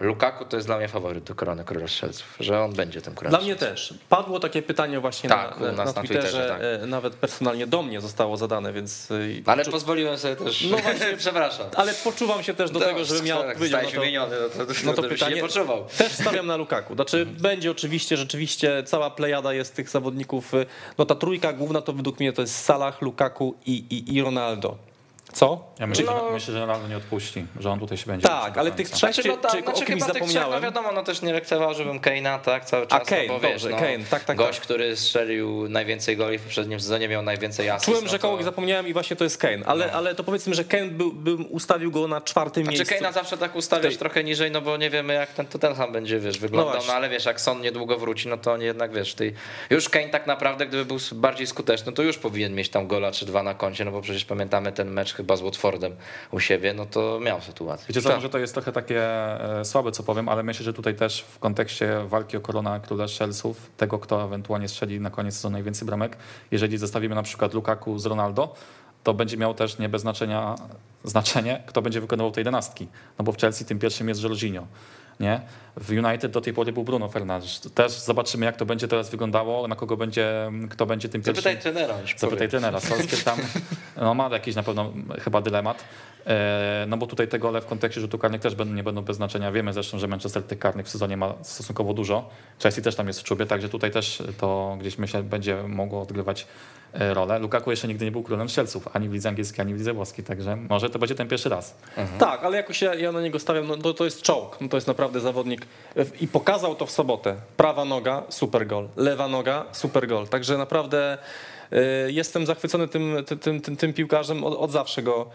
Lukaku to jest dla mnie faworyt do korony króla strzelców, że on będzie tym królem. Dla mnie też. Padło takie pytanie właśnie Tak, na, na, na Twitterze, Twitterze, tak. e, nawet personalnie do mnie zostało zadane, więc... e, Ale pozwoliłem sobie też. No właśnie. [LAUGHS] przepraszam. ale poczuwam się też do tego, żebym miał tak, odpowiedzieć na to, wymieniony, no to, no to pytanie. nie poczuwał. Też stawiam na Lukaku. Znaczy będzie oczywiście, rzeczywiście cała plejada jest tych zawodników. y, No ta trójka główna to według mnie to jest Salah, Lukaku i, i, i Ronaldo. Co? Ja myślę, No- myślę, że Ronaldo nie odpuści, że on tutaj się będzie... Tak, ale tych trzech, czy, Znaczy, no, tak, czy znaczy, o kimś chyba tych trzech, zapomniałem? No wiadomo, no też nie lekceważyłbym Kane'a, tak, cały czas. Kane, no, bo wiesz, dobrze, no, Kane, tak, tak, Gość, tak. który strzelił najwięcej goli w poprzednim sezonie, miał najwięcej asyst. Czułem, no że to... kogoś zapomniałem i właśnie to jest Kane, ale, ale to powiedzmy, że Kane był, bym ustawił go na czwartym Znaczy miejscu. Kane'a zawsze tak ustawiasz tej- trochę niżej, no bo nie wiemy jak ten Tottenham będzie, wiesz, wyglądał, no, właśnie. ale wiesz, jak Son niedługo wróci, no to oni jednak, wiesz, ty... już Kane tak naprawdę, gdyby był bardziej skuteczny, to już powinien mieć tam gola czy dwa na koncie, no bo przecież pamiętamy ten mecz chyba z Watfordem u siebie, no to miał sytuację. Wiecie co, że to jest trochę takie e, słabe, co powiem, ale myślę, że tutaj też w kontekście walki o korona króla strzelców, tego, kto ewentualnie strzeli na koniec sezonu najwięcej bramek, jeżeli zestawimy na przykład Lukaku z Ronaldo, to będzie miał też nie bez znaczenia znaczenie, kto będzie wykonywał tej jedenastki. No bo w Chelsea tym pierwszym jest Jorginho. Nie? W United do tej pory był Bruno Fernandes. Też zobaczymy, jak to będzie teraz wyglądało, na kogo będzie, kto będzie tym pierwszym. Zapytaj trenera. już Zapytaj trenera. Solskjaer tam no, ma jakiś na pewno chyba dylemat. E, no bo tutaj te gole w kontekście rzutu karnych też nie będą bez znaczenia. Wiemy zresztą, że Manchester tych karnych w sezonie ma stosunkowo dużo. Chelsea też tam jest w czubie, także tutaj też to gdzieś myślę będzie mogło odgrywać e, rolę. Lukaku jeszcze nigdy nie był królem strzelców, ani w lidze angielskiej, ani w lidze włoskiej, także może to będzie ten pierwszy raz. Mhm. Tak, ale jakoś ja, ja, na niego stawiam, no to, to jest czołg, no to jest naprawdę zawodnik i pokazał to w sobotę. Prawa noga, super gol, lewa noga, super gol, także naprawdę E, jestem zachwycony tym, tym, tym, tym piłkarzem, od, od, zawsze go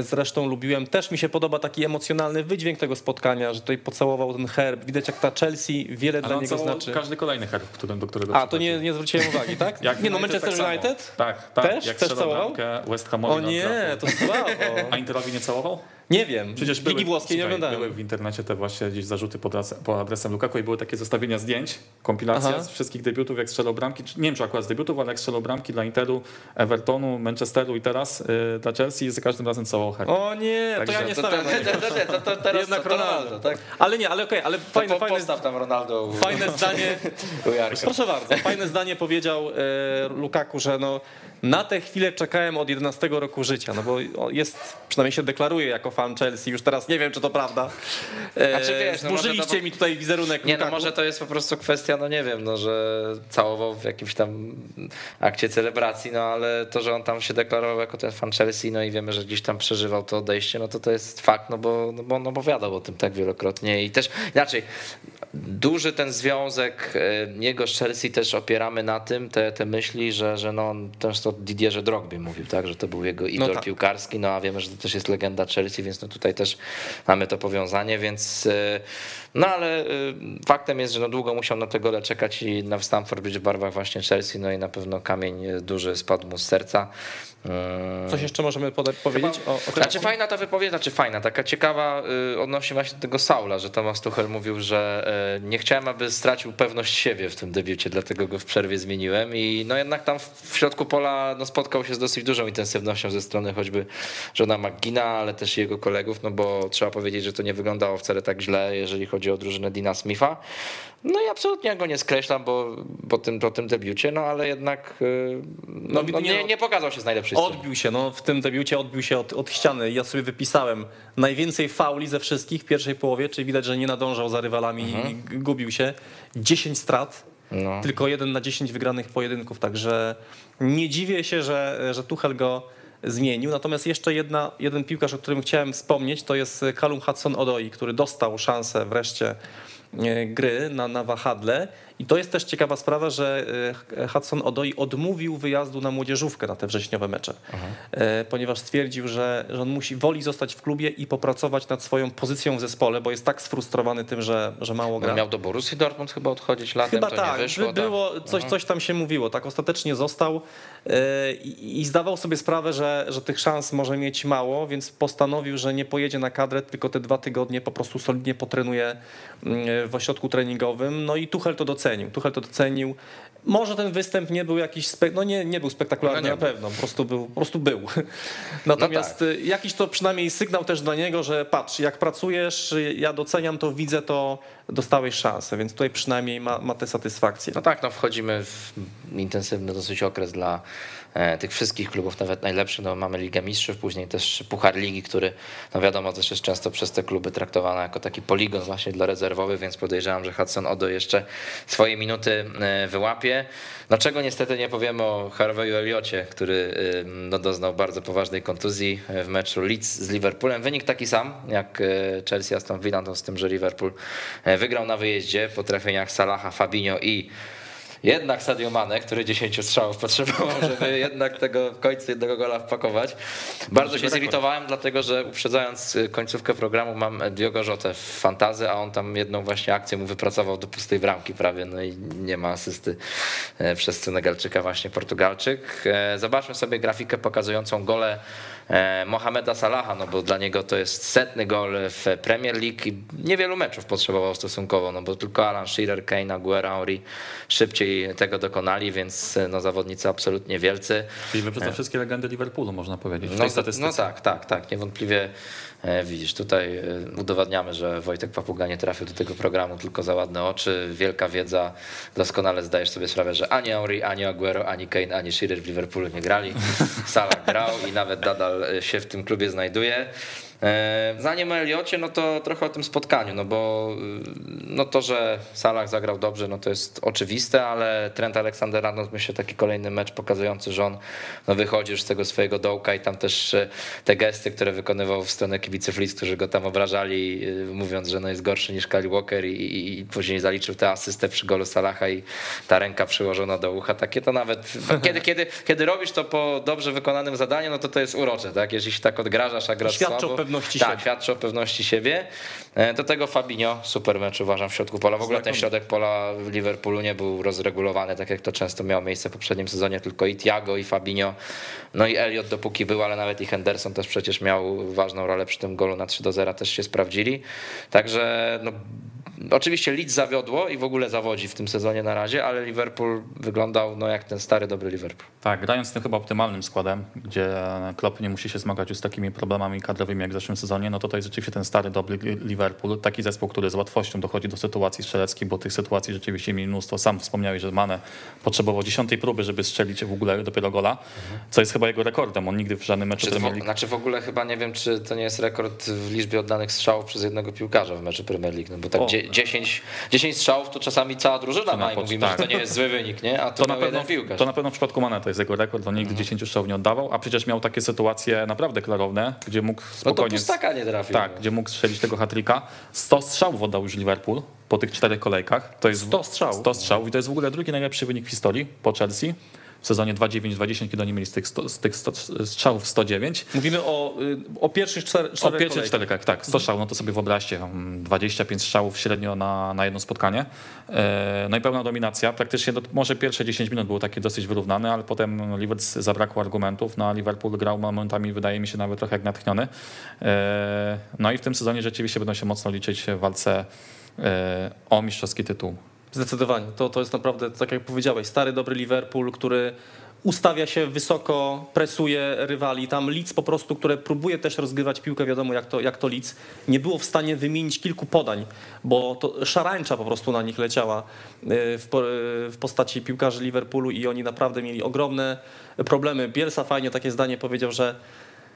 zresztą lubiłem. Też mi się podoba taki emocjonalny wydźwięk tego spotkania, że tutaj pocałował ten herb. Widać jak ta Chelsea wiele Ale dla niego znaczy. każdy kolejny herb, który, do którego A, to nie, nie zwróciłem uwagi, tak? [LAUGHS] jak nie, no Manchester tak United? Tak, tak. Też? Jak też całował? West Hamowi O nie, to słabo. [LAUGHS] A Interowi nie całował? Nie wiem, przecież Ligi Włoskiej nie oglądałem. Były w internecie te właśnie gdzieś zarzuty pod, pod adresem Lukaku i były takie zestawienia zdjęć, kompilacja Aha. z wszystkich debiutów, jak strzelał bramki, nie wiem czy akurat z debiutów, ale jak strzelał bramki dla Interu, Evertonu, Manchesteru i teraz yy, dla Chelsea i za każdym razem całował herb. O nie, Także, to ja nie stawiam. To, to, teraz Jednak Ronaldo, tak? Ale nie, ale okej, okay, ale fajne, po, fajne, tam Ronaldo. Fajne zdanie, proszę bardzo, fajne zdanie powiedział e, Lukaku, że no na tę chwilę czekałem od 11 roku życia, no bo jest, przynajmniej się deklaruje jako fan Chelsea, już teraz nie wiem, czy to prawda. E, znaczy, wiesz, no Zburzyliście to, mi tutaj wizerunek Nie, no może to jest po prostu kwestia, no nie wiem, no że całował w jakimś tam akcie celebracji, no ale to, że on tam się deklarował jako ten fan Chelsea, no i wiemy, że gdzieś tam przeżywał to odejście, no to to jest fakt, no bo, no bo on opowiadał o tym tak wielokrotnie i też, inaczej, duży ten związek e, jego z Chelsea też opieramy na tym, te, te myśli, że, że no on często o Didierze Drogby mówił, tak, że to był jego idol no tak. piłkarski, no a wiemy, że to też jest legenda Chelsea, więc no tutaj też mamy to powiązanie, więc e, no ale e, faktem jest, że no długo musiał na te gole czekać i na Stamford Bridge w barwach właśnie Chelsea, no i na pewno kamień duży spadł mu z serca. Coś jeszcze możemy powiedzieć Chyba, o, o Znaczy fajna ta wypowiedź, znaczy fajna, taka ciekawa y, odnośnie właśnie tego Saula, że Thomas Tuchel mówił, że y, nie chciałem, aby stracił pewność siebie w tym debiucie, dlatego go w przerwie zmieniłem i no jednak tam w środku pola no, spotkał się z dosyć dużą intensywnością ze strony choćby żona McGina, ale też jego kolegów, no bo trzeba powiedzieć, że to nie wyglądało wcale tak źle, jeżeli chodzi o drużynę Dina Smitha. No i absolutnie go nie skreślam, bo po tym, po tym debiucie, no ale jednak y, no, no, nie, nie pokazał się z najlepszej strony. Odbił się, no w tym debiucie odbił się od, od ściany. Ja sobie wypisałem najwięcej fauli ze wszystkich w pierwszej połowie, czyli widać, że nie nadążał za rywalami mhm. i gubił się. 10 strat, no. tylko jeden na 10 wygranych pojedynków, także nie dziwię się, że, że Tuchel go zmienił. Natomiast jeszcze jedna, jeden piłkarz, o którym chciałem wspomnieć, to jest Callum Hudson-Odoi, który dostał szansę wreszcie gry na, na wahadle. I to jest też ciekawa sprawa, że e, Hudson Odoi odmówił wyjazdu na młodzieżówkę na te wrześniowe mecze, Aha. E, ponieważ stwierdził, że, że on musi woli zostać w klubie i popracować nad swoją pozycją w zespole, bo jest tak sfrustrowany tym, że, że mało gra. miał do Borussii Dortmund chyba odchodzić latem, chyba to tak, nie wyszło. Było, tak. coś, coś tam się mówiło, tak ostatecznie został i, i zdawał sobie sprawę, że, że tych szans może mieć mało, więc postanowił, że nie pojedzie na kadrę, tylko te dwa tygodnie po prostu solidnie potrenuje mm, w ośrodku treningowym. No i Tuchel to docenił. Tuchel to docenił. Może ten występ nie był jakiś, spek- no nie, nie był spektakularny no nie na pewno, po prostu był. Po prostu był. [LAUGHS] Natomiast no tak. jakiś to przynajmniej sygnał też dla niego, że patrz, jak pracujesz, ja doceniam to, widzę to, dostałeś szansę, więc tutaj przynajmniej ma, ma tę satysfakcję. No tak, no wchodzimy w intensywny dosyć okres dla tych wszystkich klubów, nawet najlepszych, no mamy Ligę Mistrzów, później też Puchar Ligi, który no wiadomo też jest często przez te kluby traktowany jako taki poligon właśnie dla rezerwowych, więc podejrzewam, że Hudson Odo jeszcze swoje minuty e, wyłapie. No czego niestety nie powiemy o Harveyu Eliocie, który e, no, doznał bardzo poważnej kontuzji w meczu Leeds z Liverpoolem. Wynik taki sam jak Chelsea Aston Villa, z tym, że Liverpool wygrał na wyjeździe po trafieniach Salaha, Fabinho i jednak Sadio Mane, który 10 strzałów potrzebował, [LAUGHS] żeby jednak tego w końcu jednego gola wpakować. Bardzo się zirytowałem, dlatego że uprzedzając y, końcówkę programu mam Diogo Jotę w fantazy, a on tam jedną właśnie akcję mu wypracował do pustej bramki prawie, no i nie ma asysty e, przez Senegalczyka właśnie Portugalczyk. E, zobaczmy sobie grafikę pokazującą gole Mohameda Salaha, no bo dla niego to jest setny gol w Premier League i niewielu meczów potrzebował stosunkowo, no bo tylko Alan Shearer, Kane, Aguero, Henry szybciej tego dokonali, więc no zawodnicy absolutnie wielcy. Czyli wyprzedza wszystkie legendy Liverpoolu, można powiedzieć. No, no tak, tak, tak, niewątpliwie E, widzisz, tutaj e, udowadniamy, że Wojtek Papuga nie trafił do tego programu tylko za ładne oczy, wielka wiedza, doskonale zdajesz sobie sprawę, że ani Henry, ani Aguero, ani Kane, ani Shearer w Liverpoolu nie grali. Salah grał i nawet nadal się w tym klubie znajduje. E, zanim o Eliocie, no to trochę o tym spotkaniu, no bo y, no to, że Salah zagrał dobrze, no to jest oczywiste, ale Trent Alexander-Arnold myślę taki kolejny mecz pokazujący, że on no wychodzi już z tego swojego dołka i tam też y, te gesty, które wykonywał w stronę kibiców Leeds, którzy go tam obrażali, y, mówiąc, że no jest gorszy niż Kyle Walker i, i, i później zaliczył tę asystę przy golu Salaha i ta ręka przyłożona do ucha, takie to nawet, kiedy, [LAUGHS] kiedy, kiedy robisz to po dobrze wykonanym zadaniu, no to to jest urocze, tak, jeżeli się tak odgrażasz, a grasz słabo pewności tak, siebie. świadczy o pewności siebie. E, do tego Fabinho, super mecz uważam w środku pola. W ogóle ten środek pola w Liverpoolu nie był rozregulowany, tak jak to często miało miejsce w poprzednim sezonie, tylko i Thiago, i Fabinho, no i Elliot dopóki był, ale nawet i Henderson też przecież miał ważną rolę przy tym golu na 3 do 0, też się sprawdzili. Także no, Oczywiście Leeds zawiodło i w ogóle zawodzi w tym sezonie na razie, ale Liverpool wyglądał no, jak ten stary, dobry Liverpool. Tak, grając tym chyba optymalnym składem, gdzie Klopp nie musi się zmagać już z takimi problemami kadrowymi jak w zeszłym sezonie, no to to jest rzeczywiście ten stary, dobry Liverpool, taki zespół, który z łatwością dochodzi do sytuacji strzeleckich, bo tych sytuacji rzeczywiście mieli mnóstwo. Sam wspomniałeś, że Mane potrzebował dziesiątej próby, żeby strzelić w ogóle dopiero gola, co jest chyba jego rekordem. On nigdy w żadnym meczu Czy Premier League... znaczy w ogóle chyba nie wiem, czy to nie jest rekord w liczbie oddanych strzałów przez jednego piłkarza w meczu Premier League, no bo tak O. dzie- 10, 10 strzałów to czasami cała drużyna ma i mówimy, tak. że to nie jest zły wynik, nie? A to, To na, pewno, piłkarz. to na pewno w przypadku Mane to jest jego rekord, on nigdy 10 strzałów nie oddawał, a przecież miał takie sytuacje naprawdę klarowne, gdzie mógł no to spokojnie... pustaka nie trafił. Tak, gdzie mógł strzelić tego hatryka. 100 strzałów oddał już Liverpool po tych czterech kolejkach. To jest 100 strzałów. 100 strzałów i to jest w ogóle drugi najlepszy wynik w historii po Chelsea. W sezonie 2-9-20, kiedy oni mieli z tych, 100, z tych 100 strzałów 109. Mówimy o, y, o pierwszych czter, O czterech pierwszych czterech, tak, 100 strzałów, no to sobie wyobraźcie, mm, 25 strzałów średnio na, na jedno spotkanie. E, No i pełna dominacja. Praktycznie do, może pierwsze 10 minut było takie dosyć wyrównane, ale potem Leeds zabrakło argumentów. No a Liverpool grał momentami, wydaje mi się, nawet trochę jak natchniony. E, No i w tym sezonie rzeczywiście będą się mocno liczyć w walce e, o mistrzowski tytuł. Zdecydowanie. To, to jest naprawdę, tak jak powiedziałeś, stary, dobry Liverpool, który ustawia się wysoko, presuje rywali. Tam Leeds po prostu, które próbuje też rozgrywać piłkę, wiadomo jak to, jak to Leeds, nie było w stanie wymienić kilku podań, bo to szarańcza po prostu na nich leciała y, w, po- w postaci piłkarzy Liverpoolu i oni naprawdę mieli ogromne problemy. Bielsa fajnie takie zdanie powiedział, że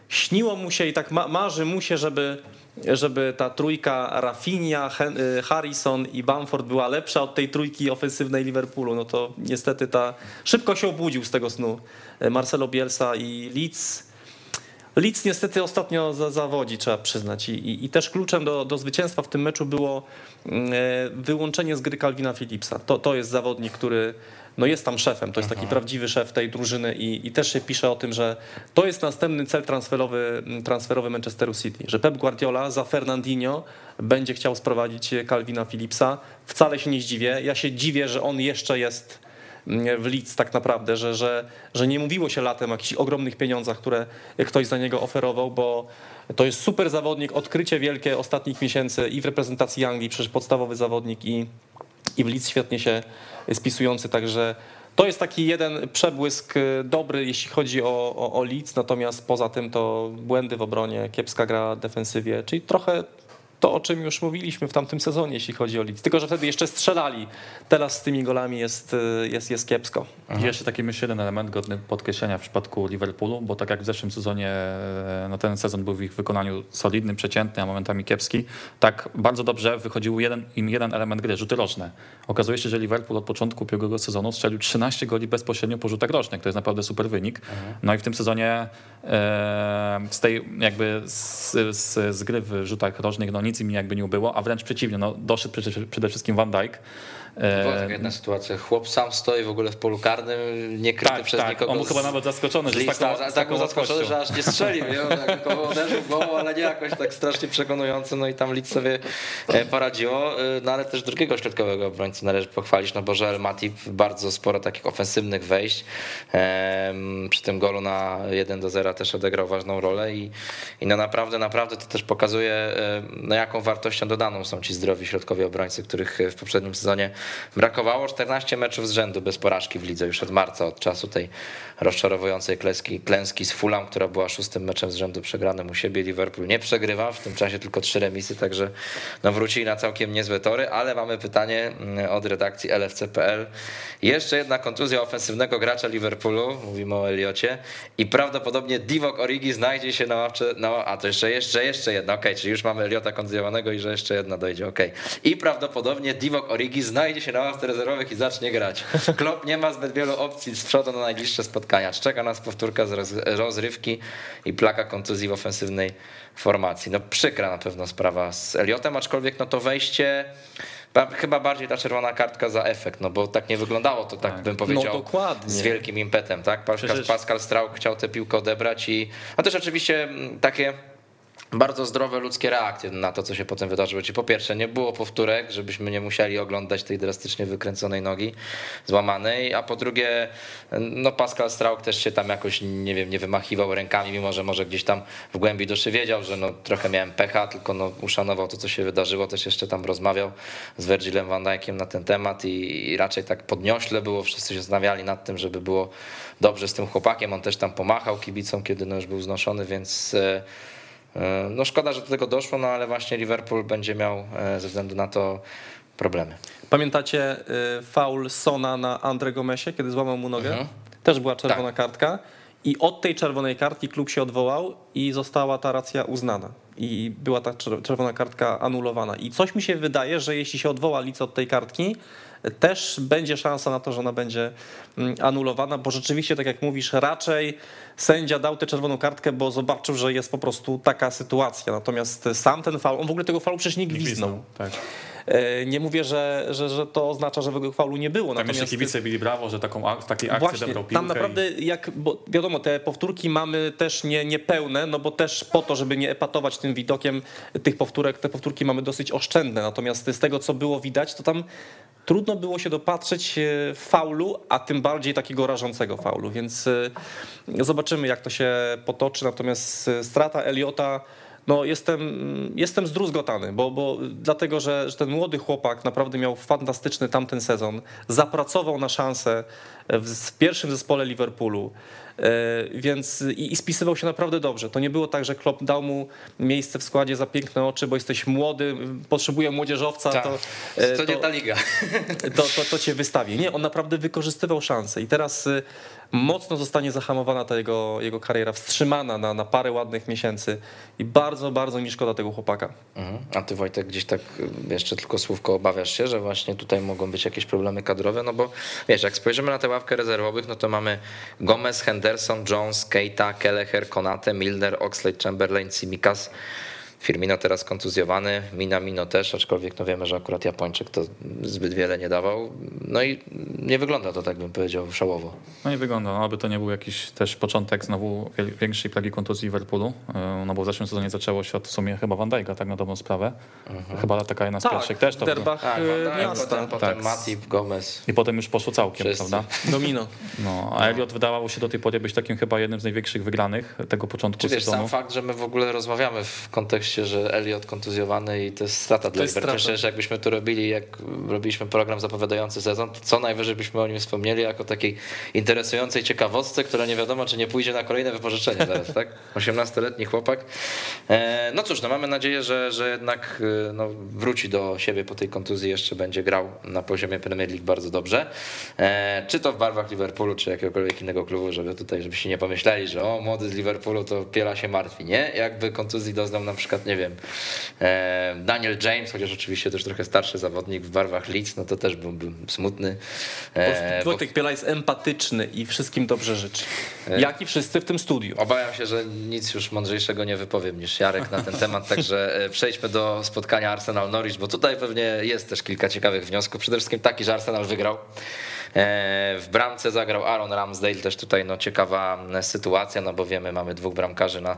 śniło mu się i tak ma, marzy mu się, żeby, żeby ta trójka Rafinha, y, Harrison i Bamford była lepsza od tej trójki ofensywnej Liverpoolu. No to niestety ta szybko się obudził z tego snu y, Marcelo Bielsa i Leeds. Leeds niestety ostatnio za, zawodzi, trzeba przyznać. I, i, I też kluczem do, do zwycięstwa w tym meczu było mm, e, wyłączenie z gry Calvina Phillipsa. To, to jest zawodnik, który no jest tam szefem, to jest taki prawdziwy szef tej drużyny i, i też się pisze o tym, że to jest następny cel transferowy, transferowy Manchesteru City, że Pep Guardiola za Fernandinho będzie chciał sprowadzić Calvina Phillipsa. Wcale się nie zdziwię. Ja się dziwię, że on jeszcze jest w Leeds tak naprawdę, że, że, że nie mówiło się latem o jakichś ogromnych pieniądzach, które ktoś za niego oferował, bo to jest super zawodnik, odkrycie wielkie ostatnich miesięcy i w reprezentacji Anglii, przecież podstawowy zawodnik i, i w Leeds świetnie się spisujący, także to jest taki jeden przebłysk y, dobry, jeśli chodzi o, o, o natomiast poza tym to błędy w obronie, kiepska gra defensywie, czyli trochę to, o czym już mówiliśmy w tamtym sezonie, jeśli chodzi o Leeds. Tylko, że wtedy jeszcze strzelali. Teraz z tymi golami jest, y, jest, jest kiepsko. I jeszcze taki myślę jeden element godny podkreślenia w przypadku Liverpoolu, bo tak jak w zeszłym sezonie, e, no ten sezon był w ich wykonaniu solidny, przeciętny, a momentami kiepski, tak bardzo dobrze wychodził jeden, im jeden element gry, rzuty roczne. Okazuje się, że Liverpool od początku ubiegłego sezonu strzelił 13 goli bezpośrednio po rzutach rocznych. To jest naprawdę super wynik. No i w tym sezonie e, z tej jakby z, z, z gry w rzutach rocznych no nic im jakby nie ubyło, a wręcz przeciwnie, no doszedł przede, przede wszystkim Van Dijk. E, Była taka jedna sytuacja. Chłop sam stoi w ogóle w polu karnym, nie kryty tak, przez tak. nikogo. On był chyba nawet zaskoczony, że lista, taką, tak, z tak taką zaskoczony, że aż nie strzelił. Nie? On tak uderzył głową, ale nie jakoś tak strasznie przekonująco. No i tam Leeds sobie e, poradziło. E, No ale też drugiego środkowego obrońcy należy pochwalić, no bo Joel Matip bardzo sporo takich ofensywnych wejść. Przy tym golu na 1 do 0 też odegrał ważną rolę i, i no naprawdę, naprawdę to też pokazuje, no jaką wartością dodaną są ci zdrowi środkowi obrońcy, których w poprzednim sezonie brakowało. 14 meczów z rzędu bez porażki w lidze już od marca, od czasu tej rozczarowującej klęski, klęski z Fulham, która była szóstym meczem z rzędu przegranym u siebie. Liverpool nie przegrywa, w tym czasie tylko trzy remisy, także no wrócili na całkiem niezłe tory, ale mamy pytanie mm, od redakcji LFC.pl. Jeszcze jedna kontuzja ofensywnego gracza Liverpoolu, mówimy o Eliocie, i prawdopodobnie Divock Origi znajdzie się na ławce, na, a to jeszcze, jeszcze, jeszcze jedna, okej, okay, czyli już mamy Eliota kontuzjowanego i że jeszcze jedna dojdzie, okej. Okay. I prawdopodobnie Divock Origi znajdzie się na ławce rezerwowych i zacznie grać. Klopp nie ma zbyt wielu opcji z przodu na najbliższe spotkania. Czeka nas powtórka z rozrywki i plaka kontuzji w ofensywnej formacji. No przykra na pewno sprawa z Eliotem, aczkolwiek no to wejście chyba bardziej ta czerwona kartka za efekt, no bo tak nie wyglądało to, tak, tak. bym powiedział, no, z wielkim impetem, tak? Pascal. Pascal Strauk chciał tę piłkę odebrać i, a też oczywiście mm, takie bardzo zdrowe ludzkie reakcje na to, co się potem wydarzyło. Czyli po pierwsze, nie było powtórek, żebyśmy nie musieli oglądać tej drastycznie wykręconej nogi złamanej, a po drugie, no Pascal Strauk też się tam jakoś, nie wiem, nie wymachiwał rękami, mimo że może gdzieś tam w głębi duszy wiedział, że no trochę miałem pecha, tylko no uszanował to, co się wydarzyło, też jeszcze tam rozmawiał z Virgilem van Dijkiem na ten temat i, i raczej tak podniośle było, wszyscy się zastanawiali nad tym, żeby było dobrze z tym chłopakiem, on też tam pomachał kibicom, kiedy no już był znoszony, więc E, no szkoda, że do tego doszło, no ale właśnie Liverpool będzie miał e, ze względu na to problemy. Pamiętacie e, faul Sona na Andre Gomesie, kiedy złamał mu nogę? Mhm. Też była czerwona tak. kartka. I od tej czerwonej kartki klub się odwołał i została ta racja uznana. I była ta czerwona kartka anulowana. I coś mi się wydaje, że jeśli się odwoła Lic od tej kartki, też będzie szansa na to, że ona będzie mm, anulowana, bo rzeczywiście, tak jak mówisz, raczej sędzia dał tę czerwoną kartkę, bo zobaczył, że jest po prostu taka sytuacja. Natomiast sam ten faul, on w ogóle tego faulu przecież nie gwiznął. Tak. E, nie mówię, że, że, że to oznacza, że tego faulu nie było. Tam Natomiast jeszcze kibice byli brawo, że taką, takiej akcji właśnie, dobrał piłkę. Tam naprawdę, i... jak, bo wiadomo, te powtórki mamy też nie, niepełne, no bo też po to, żeby nie epatować tym widokiem tych powtórek, te powtórki mamy dosyć oszczędne. Natomiast z tego, co było widać, to tam trudno było się dopatrzeć e, faulu, a tym bardziej takiego rażącego faulu, więc e, zobaczymy jak to się potoczy, natomiast strata Eliota no jestem, jestem zdruzgotany, bo, bo dlatego, że, że ten młody chłopak naprawdę miał fantastyczny tamten sezon, zapracował na szansę w, w pierwszym zespole Liverpoolu. E, więc i, i, spisywał się naprawdę dobrze. To nie było tak, że Klopp dał mu miejsce w składzie za piękne oczy, bo jesteś młody, potrzebuje młodzieżowca, Ta, to, e, to, nie ta liga. [LAUGHS] To, to, to cię wystawi. Nie, on naprawdę wykorzystywał szansę i teraz e, mocno zostanie zahamowana ta jego, jego kariera, wstrzymana na, na parę ładnych miesięcy i bardzo, bardzo mi szkoda tego chłopaka. Mhm. A ty Wojtek gdzieś tak jeszcze tylko słówko obawiasz się, że właśnie tutaj mogą być jakieś problemy kadrowe, no bo wiesz, jak spojrzymy na tę ławkę rezerwowych, no to mamy Gomez, Henderson, Jones, Keita, Kelleher, Konate, Milner, Oxlade, Chamberlain, Simikas, Firmino teraz kontuzjowany, Minamino też, aczkolwiek no wiemy, że akurat Japończyk to zbyt wiele nie dawał. No i nie wygląda to tak bym powiedział szałowo. No nie wygląda, no, aby to nie był jakiś też początek znowu większej plagi kontuzji Liverpoolu, e, no bo w zeszłym sezonie zaczęło się od w sumie chyba Van Dijk'a, tak na dobrą sprawę. Mhm. Chyba taka jedna z tak, pierwszych też. To Derbach tak, e, Potem, potem tak. Matip, Gomez. I potem już poszło całkiem, Wszyscy. prawda? Domino. No, a Elliot wydawało się do tej pory być takim chyba jednym z największych wygranych tego początku Czy wiesz, sezonu. sam fakt, że my w ogóle rozmawiamy w kontekście że Elliot kontuzjowany i to jest strata to dla. Myślę, że jakbyśmy tu robili, jak robiliśmy program zapowiadający sezon, to co najwyżej byśmy o nim wspomnieli jako takiej interesującej ciekawostce, która nie wiadomo, czy nie pójdzie na kolejne wypożyczenie zaraz, tak? [LAUGHS] 18-letni chłopak. E, no cóż, no mamy nadzieję, że, że jednak e, no, wróci do siebie po tej kontuzji, jeszcze będzie grał na poziomie Premier League bardzo dobrze. E, czy to w barwach Liverpoolu, czy jakiegokolwiek innego klubu, żeby tutaj, żebyście nie pomyśleli, że o, młody z Liverpoolu to Piela się martwi. Nie, jakby kontuzji doznał na przykład, nie wiem, e, Daniel James, chociaż oczywiście też trochę starszy zawodnik w barwach Leeds, no to też byłbym smutny. E, Wojtek bo... Piela jest empatyczny i wszystkim dobrze życzy. E, Jak i wszyscy w tym studiu. Obawiam się, że nic już mądrzejszego nie wypowiem niż Jarek na ten temat, także przejdźmy do spotkania Arsenal-Norwich, bo tutaj pewnie jest też kilka ciekawych wniosków. Przede wszystkim taki, że Arsenal wygrał. E, w bramce zagrał Aaron Ramsdale, też tutaj no, ciekawa sytuacja, no bo wiemy, mamy dwóch bramkarzy na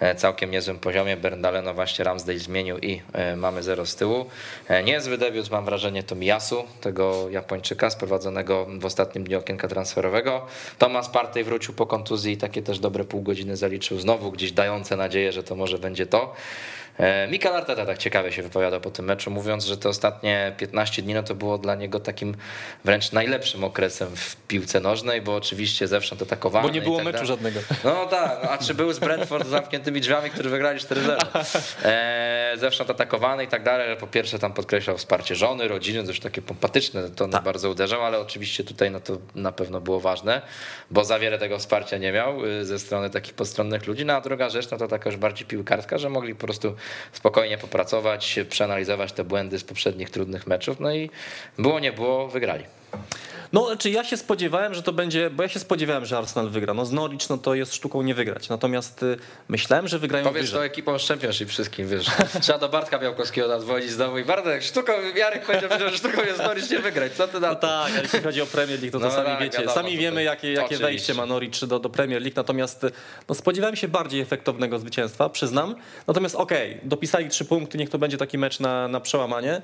e, całkiem niezłym poziomie. Berndale no właśnie Ramsdale zmienił i e, mamy zero z tyłu. Niezły debiut, mam wrażenie, to Miyasu, tego Japończyka sprowadzonego w ostatnim dniu okienka transferowego. Tomas Partey wrócił po kontuzji i takie też dobre pół godziny zaliczył znowu, gdzieś dające nadzieję, że to może będzie to. E, Mikel Arteta tak ciekawie się wypowiadał po tym meczu, mówiąc, że te ostatnie 15 dni no to było dla niego takim wręcz najlepszym okresem w piłce nożnej, bo oczywiście zewsząd atakowany. Bo nie było tak meczu dalej. żadnego. No tak, a czy był z Brentford z [LAUGHS] zamkniętymi drzwiami, którzy wygrali 4-0. [LAUGHS] E, zewsząd atakowany i tak dalej, ale po pierwsze tam podkreślał wsparcie żony, rodziny, to już takie pompatyczne, to tak. bardzo uderzał, ale oczywiście tutaj no to na pewno było ważne, bo za wiele tego wsparcia nie miał y, ze strony takich postronnych ludzi. No a druga rzecz, no to taka już bardziej piłkarska, że mogli po prostu spokojnie popracować, przeanalizować te błędy z poprzednich trudnych meczów, no i było nie było, wygrali. No, znaczy ja się spodziewałem, że to będzie, bo ja się spodziewałem, że Arsenal wygra. No z Norwich no to jest sztuką nie wygrać. Natomiast y, myślałem, że wygrają Powiedz wyżej. to ekipą z Championship wszystkim, wiesz. Trzeba do Bartka Białkowskiego zadzwonić z domu i Bartek, sztuką, Jarek powiedział, że sztuką jest Norwich nie wygrać. Co ty na No to? tak, ale jeśli chodzi o Premier League, to, to No sami tak, wiecie, wiadomo, sami to wiemy, jakie, jakie oczywiście. wejście ma Norwich do, do Premier League, natomiast no, spodziewałem się bardziej efektownego zwycięstwa, przyznam. Natomiast okej, dopisali trzy punkty, niech to będzie taki mecz na, na przełamanie.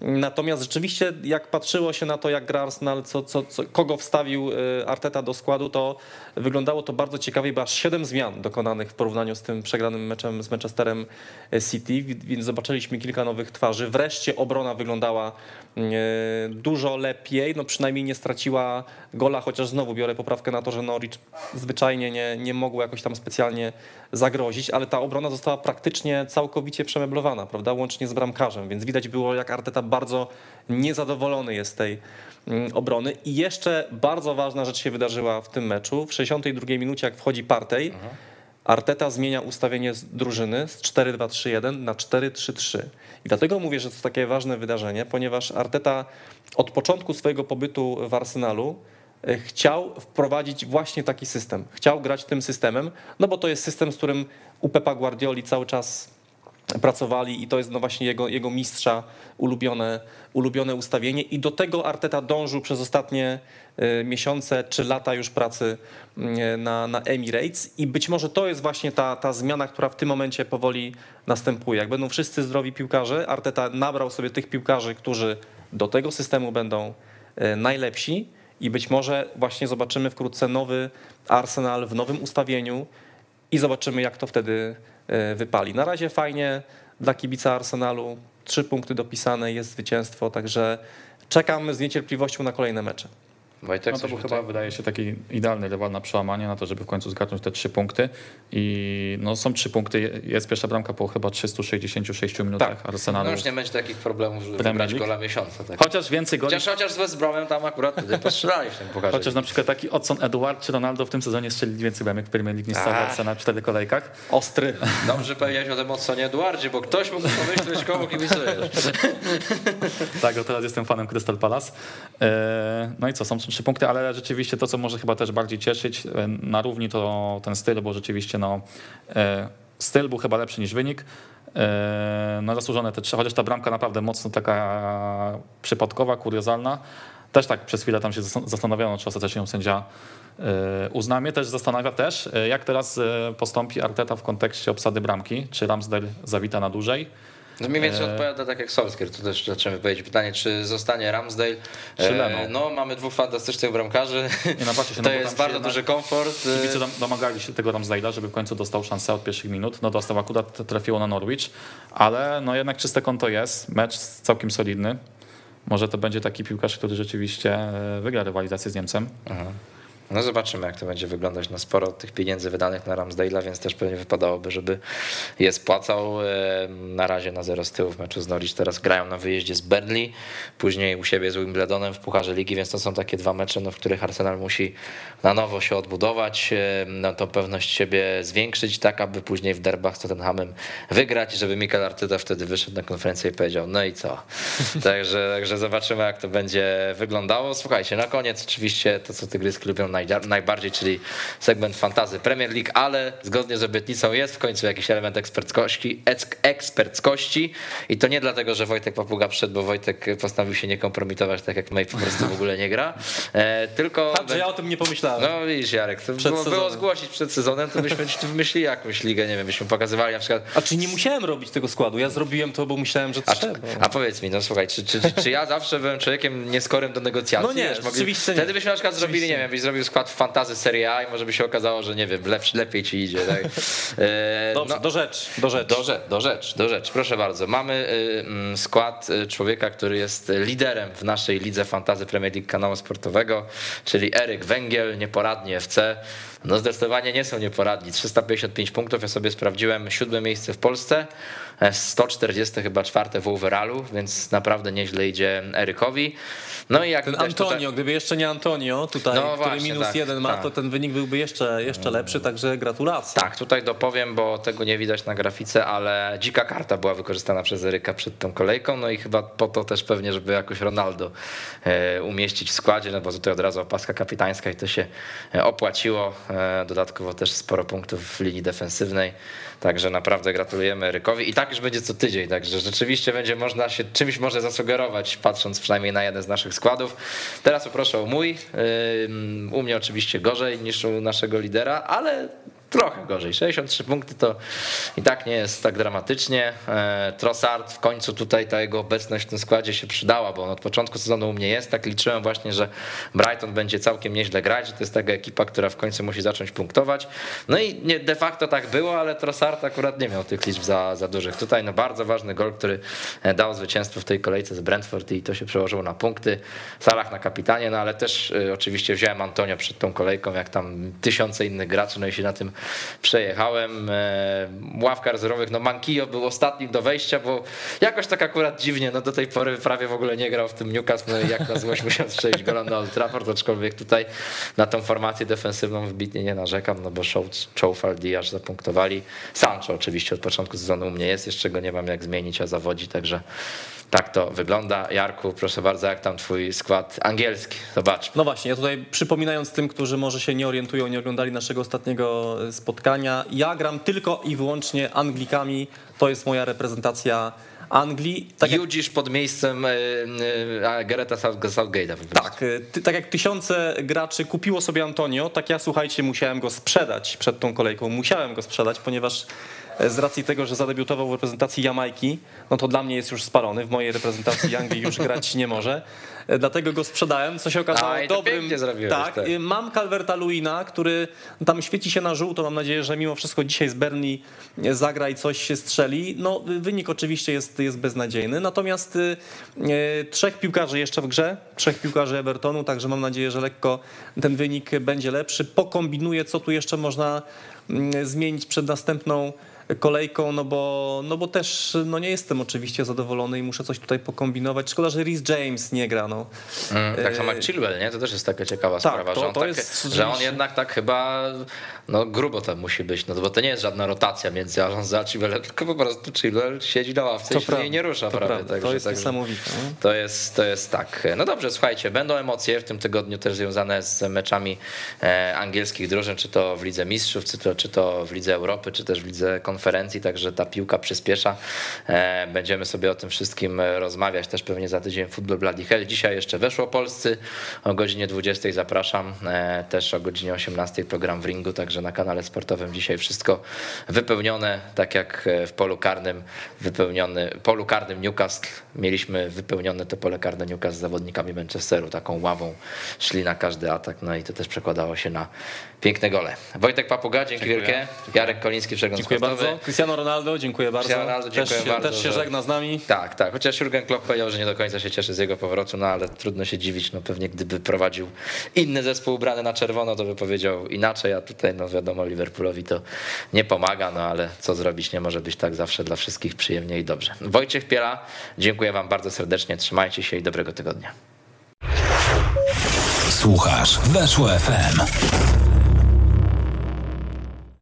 Natomiast rzeczywiście, jak patrzyło się na to, jak gra Arsenal, co, co, co, kogo wstawił y, Arteta do składu, to wyglądało to bardzo ciekawie, bo aż siedem zmian dokonanych w porównaniu z tym przegranym meczem z Manchesterem City, więc zobaczyliśmy kilka nowych twarzy. Wreszcie obrona wyglądała y, dużo lepiej, no przynajmniej nie straciła gola, chociaż znowu biorę poprawkę na to, że Norwich zwyczajnie nie, nie mogło jakoś tam specjalnie zagrozić, ale ta obrona została praktycznie całkowicie przemeblowana, prawda, łącznie z bramkarzem, więc widać było, jak Arteta bardzo niezadowolony jest tej mm, obrony. I jeszcze bardzo ważna rzecz się wydarzyła w tym meczu. W 62 minucie, jak wchodzi Partey, Arteta zmienia ustawienie drużyny z 4-2-3-1 na 4-3-3. I dlatego mówię, że to takie ważne wydarzenie, ponieważ Arteta od początku swojego pobytu w Arsenalu e, chciał wprowadzić właśnie taki system. Chciał grać tym systemem, no bo to jest system, z którym u Pepa Guardioli cały czas pracowali i to jest no właśnie jego, jego mistrza ulubione, ulubione ustawienie. I do tego Arteta dążył przez ostatnie e, miesiące czy lata już pracy mm, na, na Emirates. I być może to jest właśnie ta, ta zmiana, która w tym momencie powoli następuje. Jak będą wszyscy zdrowi piłkarze, Arteta nabrał sobie tych piłkarzy, którzy do tego systemu będą e, najlepsi. I być może właśnie zobaczymy wkrótce nowy Arsenal w nowym ustawieniu i zobaczymy, jak to wtedy wypali. Na razie fajnie dla kibica Arsenalu. Trzy punkty dopisane, jest zwycięstwo, także czekam z niecierpliwością na kolejne mecze. Wojtek, No to był by chyba, tak- wydaje się, taki idealny rywal na przełamanie, na to, żeby w końcu zgarnąć te trzy punkty. I no, są trzy punkty. Jest pierwsza bramka po chyba 366 minutach Arsenalu. No już nie będzie takich problemów, żeby Premier wybrać gola miesiąca. Tak. Chociaż więcej goli. Chociaż, chociaż z West Bromem tam akurat wtedy postrzelali w tym pokazie. Chociaż na przykład taki Odson Edward czy Ronaldo w tym sezonie strzelili więcej bramek w Premier League niż cały. Arsenal w czterech kolejkach. Ostry. Dobrze powiedziałeś o tym Odsonie Eduardzie, bo ktoś mógł pomyśleć, komu kibicujesz. Tak, a teraz jestem fanem Crystal Palace. E, No i co, są trzy punkty, ale rzeczywiście to, co może chyba też bardziej cieszyć, e, na równi to ten styl, bo rzeczywiście no, e, styl był chyba lepszy niż wynik. E, No zasłużone te trzy, chociaż ta bramka naprawdę mocno taka przypadkowa, kuriozalna. Też tak przez chwilę tam się zastan- zastanawiano, czy ostatecznie ją sędzia uzna. Też zastanawia też, jak teraz postąpi Arteta w kontekście obsady bramki. Czy Ramsdale zawita na dłużej? No mniej więcej E. odpowiada tak jak Solskjaer, tu też zaczynamy powiedzieć pytanie, czy zostanie Ramsdale. Czy E, Leno? No mamy dwóch fantastycznych bramkarzy, Nie, no się, [LAUGHS] to no jest bardzo duży komfort. E, Kibice dom- domagali się tego Ramsdale'a, żeby w końcu dostał szansę od pierwszych minut. No dostał akurat, trafiło na Norwich, ale no jednak czyste konto jest, mecz całkiem solidny. Może to będzie taki piłkarz, który rzeczywiście wygra rywalizację z Niemcem. No zobaczymy, jak to będzie wyglądać. No sporo tych pieniędzy wydanych na Ramsdale'a, więc też pewnie wypadałoby, żeby je spłacał. E, Na razie na zero z tyłu w meczu z Norwich. Teraz grają na wyjeździe z Burnley, później u siebie z Wimbledonem w Pucharze Ligi, więc to są takie dwa mecze, no, w których Arsenal musi na nowo się odbudować, e, no, tą pewność siebie zwiększyć, tak aby później w derbach z Tottenhamem wygrać, żeby Mikel Arteta wtedy wyszedł na konferencję i powiedział, no i co? [LAUGHS] także, także zobaczymy, jak to będzie wyglądało. Słuchajcie, na koniec oczywiście to, co tygryski lubią najbardziej, czyli segment fantazy Premier League, ale zgodnie z obietnicą jest w końcu jakiś element eksperckości, eksperckości i to nie dlatego, że Wojtek Papuga przyszedł, bo Wojtek postanowił się nie kompromitować, tak jak May po prostu w ogóle nie gra, e, tylko... Także ja o tym nie pomyślałem. No widzisz Jarek, to Przed było, było sezonem. zgłosić przed sezonem, to byśmy [LAUGHS] wymyślili jakąś ligę, nie wiem, byśmy pokazywali na przykład A czy nie musiałem robić tego składu? Ja zrobiłem to, bo myślałem, że a, trzeba. a powiedz mi, no słuchaj, czy, czy, czy ja zawsze byłem człowiekiem nieskorym do negocjacji? No nie, Wiesz, mogli- rzeczywiście nie. Wtedy byśmy na przykład zrobili, nie wiem, byś zrobił skład w fantazy Serie A i może by się okazało, że nie wiem, lepszy, lepiej ci idzie. Tak? [LAUGHS] E, Dobrze, no, do rzecz, do rzecz. Do rzecz, do rzecz, do rzecz. Proszę bardzo. Mamy y, mm, skład y, człowieka, który jest liderem w naszej lidze fantazy Premier League kanału sportowego, czyli Eryk Węgiel, nieporadnie FC. No zdecydowanie nie są nieporadni. 355 punktów, ja sobie sprawdziłem, siódme miejsce w Polsce, 140 chyba czwarte w overallu, więc naprawdę nieźle idzie Erykowi. No i jak ten Antonio, tutaj... gdyby jeszcze nie Antonio tutaj, no który właśnie, minus tak, jeden ma, tak. to ten wynik byłby jeszcze, jeszcze lepszy, także gratulacje. Tak, tutaj dopowiem, bo tego nie widać na grafice, ale dzika karta była wykorzystana przez Eryka przed tą kolejką, no i chyba po to też pewnie, żeby jakoś Ronaldo e, umieścić w składzie, no bo tutaj od razu opaska kapitańska i to się e, opłaciło. E, dodatkowo też sporo punktów w linii defensywnej. Także naprawdę gratulujemy Erykowi. I tak już będzie co tydzień, także rzeczywiście będzie można się czymś może zasugerować, patrząc przynajmniej na jeden z naszych składów. Teraz poproszę o mój. U mnie oczywiście gorzej niż u naszego lidera, ale trochę gorzej. 63 punkty to i tak nie jest tak dramatycznie. E, Trossard w końcu tutaj ta jego obecność w tym składzie się przydała, bo on od początku sezonu u mnie jest. Tak liczyłem właśnie, że Brighton będzie całkiem nieźle grać, że to jest taka ekipa, która w końcu musi zacząć punktować. No i nie, de facto tak było, ale Trossard akurat nie miał tych liczb za, za dużych. Tutaj no bardzo ważny gol, który e, dał zwycięstwo w tej kolejce z Brentford i to się przełożyło na punkty. Salah na kapitanie, no ale też y, oczywiście wziąłem Antonio przed tą kolejką, jak tam tysiące innych graczy, no i się na tym przejechałem. E, ławka rezerwowych, no Mankio był ostatnim do wejścia, bo jakoś tak akurat dziwnie, no do tej pory prawie w ogóle nie grał w tym Newcastle, no jak na złość musiał strzelić gola na Old Trafford, aczkolwiek tutaj na tą formację defensywną wybitnie nie narzekam, no bo Chofal, Diaz zapunktowali. Sancho oczywiście od początku sezonu u mnie jest, jeszcze go nie mam jak zmienić, a zawodzi, także tak to wygląda. Jarku, proszę bardzo, jak tam twój skład angielski? Zobacz. No właśnie, ja tutaj przypominając tym, którzy może się nie orientują, nie oglądali naszego ostatniego spotkania, ja gram tylko i wyłącznie Anglikami. To jest moja reprezentacja Anglii. Tak Judzisz pod miejscem e, e, Gareta Southgate'a. Tak, ty, tak jak tysiące graczy kupiło sobie Antonio, tak ja słuchajcie, musiałem go sprzedać przed tą kolejką. Musiałem go sprzedać, ponieważ z racji tego, że zadebiutował w reprezentacji Jamajki, no to dla mnie jest już spalony. W mojej reprezentacji Anglii już grać nie może. Dlatego go sprzedałem, co się okazało A, dobrym. Tak, tak, mam Calverta Luina, który tam świeci się na żółto. Mam nadzieję, że mimo wszystko dzisiaj z Berni zagra i coś się strzeli. No, wynik oczywiście jest, jest beznadziejny. Natomiast y, y, trzech piłkarzy jeszcze w grze, trzech piłkarzy Evertonu, także mam nadzieję, że lekko ten wynik będzie lepszy. Pokombinuję, co tu jeszcze można mm, zmienić przed następną kolejką, no bo, no bo też no nie jestem oczywiście zadowolony i muszę coś tutaj pokombinować. Szkoda, że Rhys James nie gra. No. Mm, tak samo jak Chilwell, nie? To też jest taka ciekawa tak, sprawa, to, że, on tak, jest, że on jednak tak chyba no grubo to musi być, no bo to nie jest żadna rotacja między Alonso a Chilwellem, tylko po prostu Chilwell siedzi na ławce to i się nie rusza to prawie. Także, to jest także, niesamowite. To jest, to jest tak. No dobrze, słuchajcie, będą emocje w tym tygodniu też związane z meczami e, angielskich drużyn, czy to w Lidze Mistrzów, czy to, czy to w Lidze Europy, czy też w Lidze Konferencji, także ta piłka przyspiesza. E, będziemy sobie o tym wszystkim rozmawiać też pewnie za tydzień w Football Bloody Hell. Dzisiaj jeszcze weszło Polscy o godzinie 20 zapraszam, e, też o godzinie 18 program w ringu, także na kanale sportowym dzisiaj wszystko wypełnione, tak jak w polu karnym wypełniony, polu karnym Newcastle. Mieliśmy wypełnione to pole karne Newcastle z zawodnikami Manchesteru, taką ławą szli na każdy atak, no i to też przekładało się na piękne gole. Wojtek Papuga, dzięki dziękuję. wielkie. Jarek Koliński, przegląd dziękuję sportowy. bardzo. Cristiano Ronaldo, dziękuję bardzo. Cristiano Ronaldo, dziękuję też, bardzo. Też się żegna z nami. Tak, tak. Chociaż Jurgen Klopp powiedział, że nie do końca się cieszy z jego powrotu, no ale trudno się dziwić. No pewnie gdyby prowadził inny zespół ubrany na czerwono, to by powiedział inaczej, a tutaj no wiadomo Liverpoolowi to nie pomaga, no ale co zrobić, nie może być tak zawsze dla wszystkich przyjemnie i dobrze. Wojciech Piela, dziękuję wam bardzo serdecznie, trzymajcie się i dobrego tygodnia. Słuchasz Weszło FM.